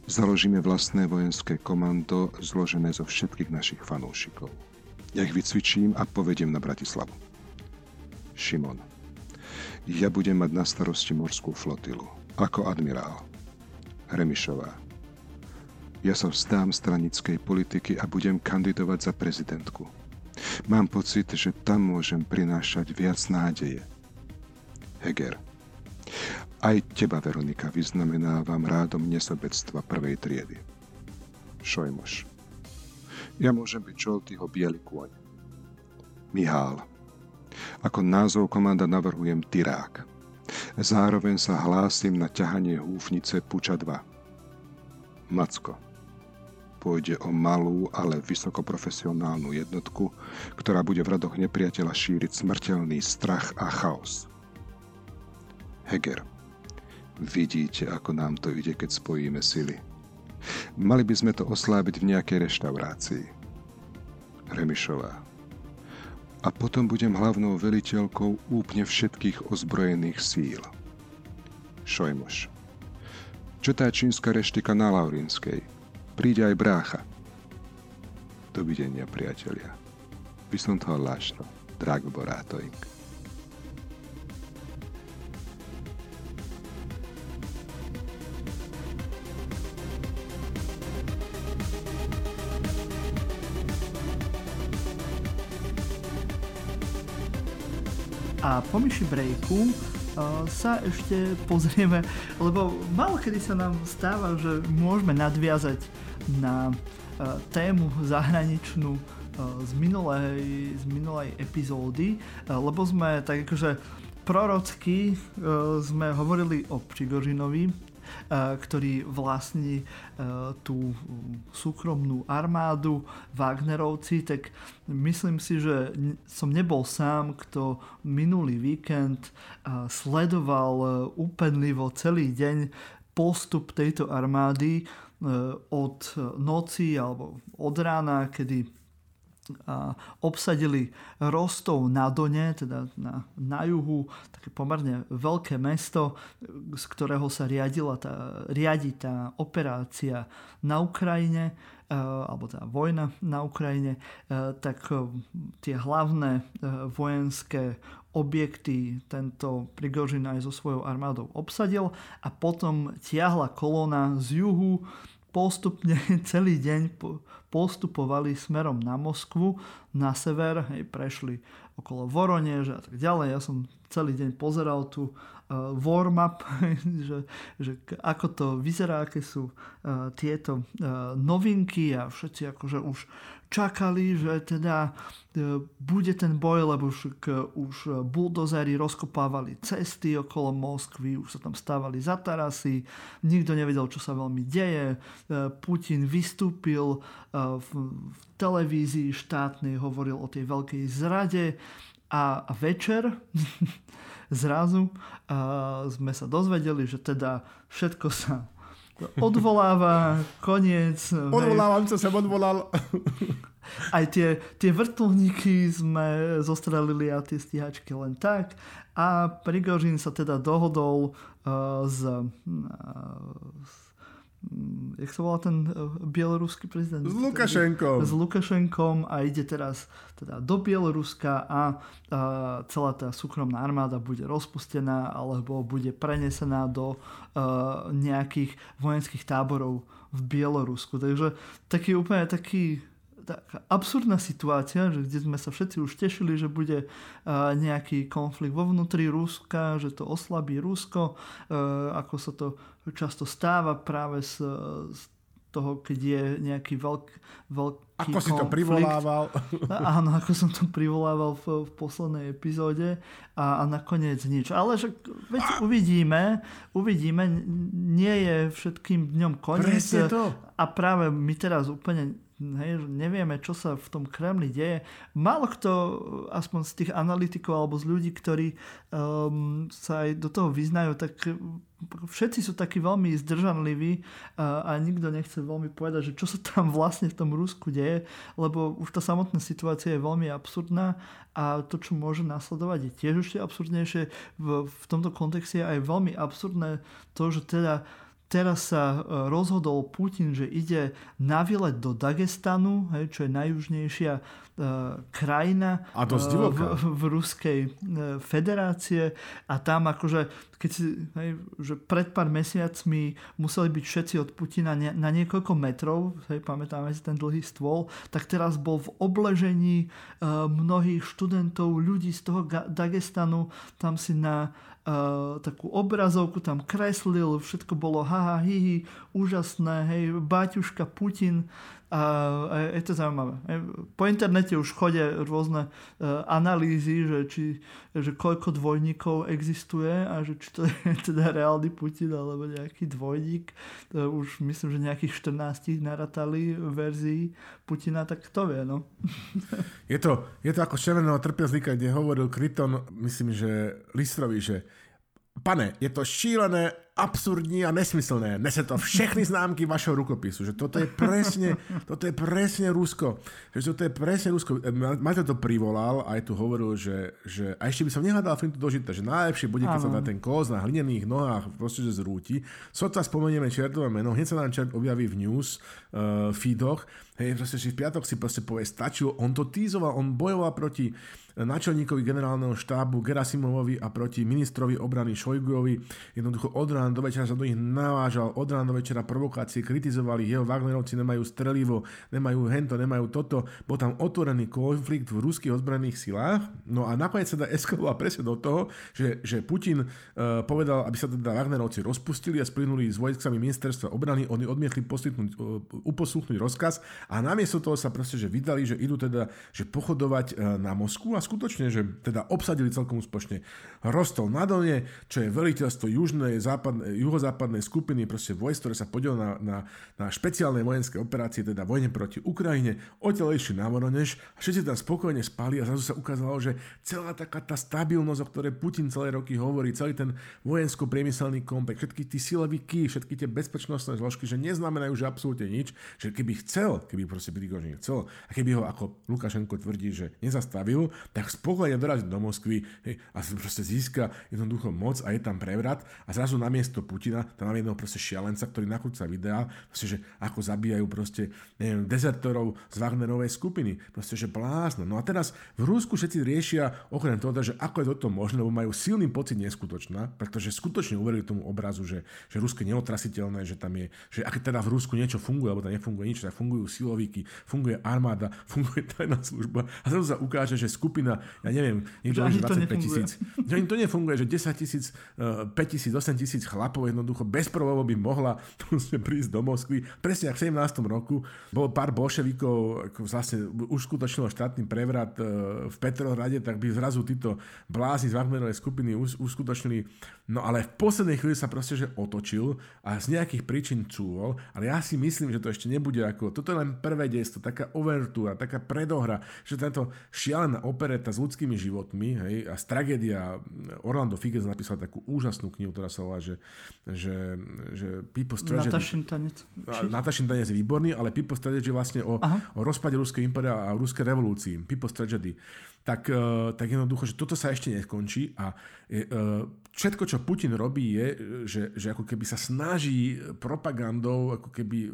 Založíme vlastné vojenské komando zložené zo všetkých našich fanúšikov. Ja ich vycvičím a povediem na Bratislavu. Šimon. Ja budem mať na starosti morskú flotilu. Ako admirál. Remišová. Ja sa vzdám stranickej politiky a budem kandidovať za prezidentku. Mám pocit, že tam môžem prinášať viac nádeje. Heger. Aj teba, Veronika, vyznamenávam rádom nesobectva prvej triedy. Šojmoš. Ja môžem byť Čoltyho biely kôň. Mihál. Ako názov komanda navrhujem Tyrák. Zároveň sa hlásim na ťahanie húfnice Puča 2. Macko pôjde o malú, ale vysokoprofesionálnu jednotku, ktorá bude v radoch nepriateľa šíriť smrteľný strach a chaos. Heger. Vidíte, ako nám to ide, keď spojíme sily. Mali by sme to oslábiť v nejakej reštaurácii. Remišová. A potom budem hlavnou veliteľkou úplne všetkých ozbrojených síl. Šojmoš. Čo tá čínska reštika na Laurinskej? príde aj brácha. Dovidenia, priatelia. By som toho Lášto, A po myši breaku sa ešte pozrieme, lebo malo kedy sa nám stáva, že môžeme nadviazať na e, tému zahraničnú e, z minulej, z minulej epizódy, e, lebo sme tak akože prorocky sme hovorili o Prigožinovi, ktorý vlastní tú súkromnú armádu Wagnerovci, tak myslím si, že som nebol sám, kto minulý víkend sledoval úpenlivo celý deň postup tejto armády E, od noci alebo od rána, kedy obsadili Rostov na Done, teda na, na juhu, také pomerne veľké mesto, z ktorého sa riadila tá, riadi tá operácia na Ukrajine, e, alebo tá vojna na Ukrajine, e, tak tie hlavné vojenské objekty tento Prigožin aj so svojou armádou obsadil a potom tiahla kolóna z juhu postupne celý deň postupovali smerom na Moskvu, na sever, hej, prešli okolo Voroneža a tak ďalej. Ja som celý deň pozeral tu uh, warm-up, že, že ako to vyzerá, aké sú uh, tieto uh, novinky a všetci akože už čakali, že teda e, bude ten boj, lebo už, už buldozery rozkopávali cesty okolo Moskvy, už sa tam stávali za tarasy, nikto nevedel, čo sa veľmi deje. E, Putin vystúpil v, televízii štátnej, hovoril o tej veľkej zrade a, večer zrazu sme sa dozvedeli, že teda všetko sa odvoláva, koniec. Odvolávam, čo som odvolal. Aj tie, tie vrtulníky sme zostrelili a tie stíhačky len tak. A Prigožin sa teda dohodol uh, s, uh, s jak sa volá ten bieloruský prezident? S Lukašenkom. S Lukašenkom a ide teraz teda do Bieloruska a, a celá tá súkromná armáda bude rozpustená alebo bude prenesená do a, nejakých vojenských táborov v Bielorusku. Takže taký úplne taký taká absurdná situácia, že kde sme sa všetci už tešili, že bude nejaký konflikt vo vnútri Ruska, že to oslabí Rusko, ako sa to často stáva práve z, z toho, keď je nejaký veľk, veľký Ako si to privolával. Áno, ako som to privolával v, v poslednej epizóde a, a nakoniec nič. Ale že veď a... uvidíme, uvidíme, nie je všetkým dňom koniec. A práve my teraz úplne hej, nevieme, čo sa v tom Kremli deje. Málo kto, aspoň z tých analytikov alebo z ľudí, ktorí um, sa aj do toho vyznajú, tak všetci sú takí veľmi zdržanliví a, a nikto nechce veľmi povedať, že čo sa tam vlastne v tom Rusku deje, lebo už tá samotná situácia je veľmi absurdná a to, čo môže nasledovať, je tiež ešte absurdnejšie. V, v tomto kontexte je aj veľmi absurdné to, že teda Teraz sa e, rozhodol Putin, že ide na výlet do Dagestanu, hej, čo je najjužnejšia e, krajina a dosť e, v, v Ruskej e, federácie. A tam akože, keď si, hej, že pred pár mesiacmi museli byť všetci od Putina ne, na niekoľko metrov, hej, pamätáme si ten dlhý stôl, tak teraz bol v obležení e, mnohých študentov, ľudí z toho Dagestanu, tam si na uh, takú obrazovku tam kreslil, všetko bolo haha, hihi, úžasné, hej, Baťuška Putin a, je to zaujímavé. Po internete už chodia rôzne uh, analýzy, že, či, že koľko dvojníkov existuje a že či to je teda reálny Putin alebo nejaký dvojník. Už myslím, že nejakých 14 naratali verzií Putina, tak kto vie, no. je, to, je to ako červeného trpiazlíka, kde hovoril Kryton, myslím, že Listrovi, že Pane, je to šílené, absurdní a nesmyslné. Nese to všechny známky vašeho rukopisu, že toto je presne, toto je presne Rusko. Že toto je presne Rusko. Maťo to privolal a aj tu hovoril, že, že a ešte by som nehľadal Flintu dožité, že najlepšie bude, keď sa dá ten kóz na hlinených nohách proste, že zrúti. Sotva spomenieme čertové meno, hneď sa nám čert objaví v news uh, feedoch, hej, proste, že v piatok si proste povie, stačilo, on to týzoval, on bojoval proti načelníkovi generálneho štábu Gerasimovovi a proti ministrovi obrany Šojgujovi. Jednoducho od rána do večera sa do nich navážal, od rána do večera provokácie, kritizovali, jeho Wagnerovci nemajú strelivo, nemajú hento, nemajú toto. Bol tam otvorený konflikt v ruských ozbrojených silách. No a nakoniec sa da eskaloval presne do toho, že, že Putin uh, povedal, aby sa teda Wagnerovci rozpustili a splynuli s vojskami ministerstva obrany. Oni odmietli poskytnúť, uh, uposluchnúť rozkaz a namiesto toho sa proste, že vydali, že idú teda že pochodovať uh, na Moskvu a skutočne, že teda obsadili celkom úspešne Rostov na Done, čo je veliteľstvo južnej, západnej, juhozápadnej skupiny proste vojsk, ktoré sa podiel na, na, na špeciálne vojenské operácie, teda vojne proti Ukrajine, išli na Voronež a všetci tam spokojne spali a zrazu sa ukázalo, že celá taká tá stabilnosť, o ktorej Putin celé roky hovorí, celý ten vojensko-priemyselný komplex, všetky tí siloviky, všetky tie bezpečnostné zložky, že neznamenajú, že absolútne nič, že keby chcel, keby proste Prigožin chcel a keby ho, ako Lukašenko tvrdí, že nezastavil, tak spokojne dorazí do Moskvy hej, a proste získa jednoducho moc a je tam prevrat a zrazu namiesto Putina tam máme jedného proste šialenca, ktorý nakrúca videá, proste, že ako zabíjajú proste, neviem, dezertorov z Wagnerovej skupiny. Proste, že blázno. No a teraz v Rúsku všetci riešia okrem toho, že ako je toto možné, lebo majú silný pocit neskutočná, pretože skutočne uverili tomu obrazu, že, že Rusko je neotrasiteľné, že tam je, že ak teda v Rusku niečo funguje, alebo tam nefunguje nič, tak fungujú silovíky, funguje armáda, funguje tajná služba a zrazu sa ukáže, že skupina skupina, ja neviem, niekto už to 25 nefunguje. tisíc. Že ani to nefunguje, že 10 tisíc, 5 tisíc, 8 tisíc chlapov jednoducho bez problémov by mohla proste prísť do Moskvy. Presne ak v 17. roku bol pár bolševikov, ako vlastne uskutočnilo štátny prevrat e, v Petrohrade, tak by zrazu títo blázni z Wagnerovej skupiny us- uskutočnili. No ale v poslednej chvíli sa proste že otočil a z nejakých príčin cúvol, ale ja si myslím, že to ešte nebude ako, toto je len prvé dejstvo, taká overtúra, taká predohra, že tento šialená opereta s ľudskými životmi hej, a z tragédia Orlando Figes napísal takú úžasnú knihu, ktorá sa volá, že, že, že People's Tragedy. Natašin tanec. Natašin tanec je výborný, ale People's Tragedy je vlastne o, o rozpade Ruskej impéria a ruskej revolúcii. People's Tragedy. Tak, eh, tak jednoducho, že toto sa ešte neskončí a eh, všetko, čo Putin robí, je, že, že ako keby sa snaží propagandou ako keby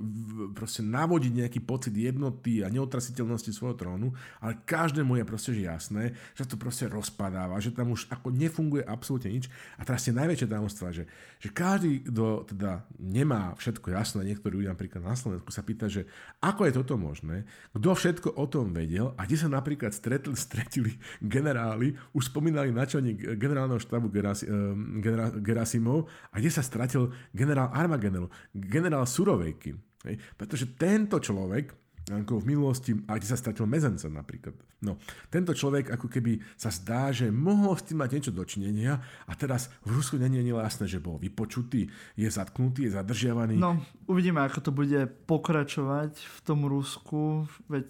proste navodiť nejaký pocit jednoty a neotrasiteľnosti svojho trónu, ale každému je proste že jasné, že to proste rozpadáva, že tam už ako nefunguje absolútne nič. A teraz je najväčšie tajomstvo, že, že každý, kto teda nemá všetko jasné, niektorí ľudia napríklad na Slovensku sa pýta, že ako je toto možné, kto všetko o tom vedel a kde sa napríklad stretli, stretili generáli, už spomínali načelník generálneho štábu Gerasi, eh, genera, Gerasimov a kde sa stratil generál Armageddon, generál Surovejky. Hej? Pretože tento človek ako v minulosti, a kde sa stratil Mezenca napríklad. No, tento človek ako keby sa zdá, že mohol s tým mať niečo dočinenia a teraz v Rusku nie je jasné, že bol vypočutý, je zatknutý, je zadržiavaný. No, uvidíme, ako to bude pokračovať v tom Rusku, veď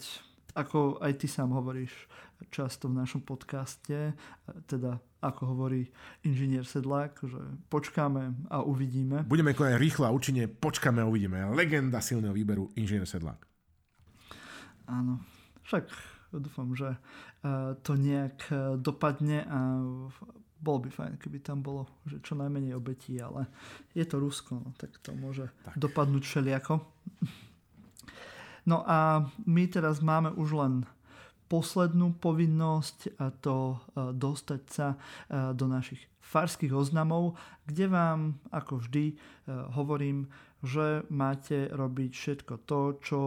ako aj ty sám hovoríš často v našom podcaste, teda ako hovorí inžinier Sedlák, že počkáme a uvidíme. Budeme konať rýchlo a účinne, počkáme a uvidíme. Legenda silného výberu inžinier Sedlák. Áno, však dúfam, že eh, to nejak eh, dopadne a bolo by fajn, keby tam bolo že čo najmenej obetí, ale je to Rusko, no, tak to môže tak. dopadnúť všelijako. No a my teraz máme už len poslednú povinnosť a to eh, dostať sa eh, do našich farských oznamov, kde vám ako vždy eh, hovorím, že máte robiť všetko to, čo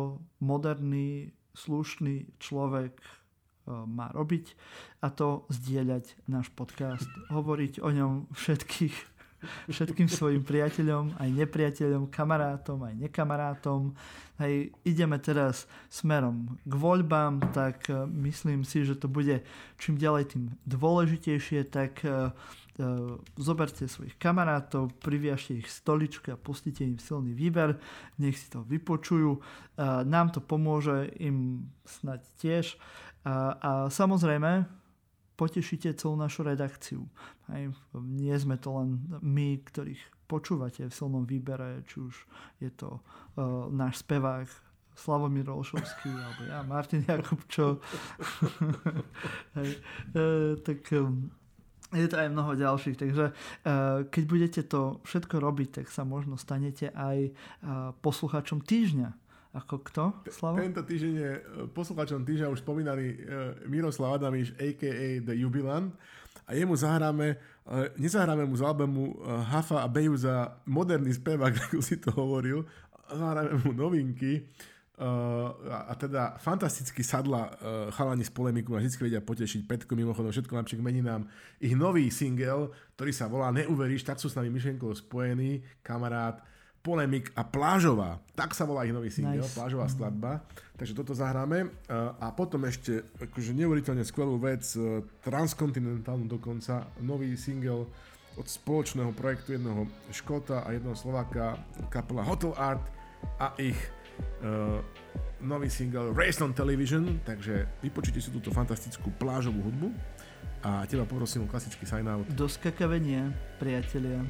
moderný, slušný človek má robiť a to zdieľať náš podcast, hovoriť o ňom všetkých všetkým svojim priateľom, aj nepriateľom, kamarátom, aj nekamarátom. Hej, ideme teraz smerom k voľbám, tak eh, myslím si, že to bude čím ďalej tým dôležitejšie, tak uh, zoberte svojich kamarátov, priviažte ich stoličke a pustite im silný výber, nech si to vypočujú. Nám to pomôže, im snať tiež. Uh, a samozrejme, potešíte celú našu redakciu. Hej. Nie sme to len my, ktorých počúvate v silnom výbere, či už je to uh, náš spevák Slavomír Olšovský, alebo ja, Martin Jakubčo. Hej. Uh, tak um, je to aj mnoho ďalších, takže uh, keď budete to všetko robiť, tak sa možno stanete aj poslucháčom týždňa. Ako kto, Slavo? Tento týždeň je poslucháčom týždňa už spomínaný Miroslav Adamiš, a.k.a. The Jubilant. A jemu zahráme, nezahráme mu z albumu Hafa a Beju za moderný spevák, ako si to hovoril. Zahráme mu novinky. a teda fantasticky sadla chalani z polemiku a vždy vedia potešiť Petko mimochodom všetko lepšie k meninám. Ich nový single, ktorý sa volá Neuveríš, tak sú s nami myšlenkou spojení, kamarát, Polemik a Plážová. Tak sa volá ich nový single, nice. Plážová skladba. Takže toto zahráme. A potom ešte akože neuveriteľne skvelú vec, transkontinentálnu dokonca, nový single od spoločného projektu jedného Škota a jedného Slováka, kapela Hotel Art a ich uh, nový single Race on Television, takže vypočujte si túto fantastickú plážovú hudbu a teba poprosím o klasický sign out. Do skakavenia, priatelia.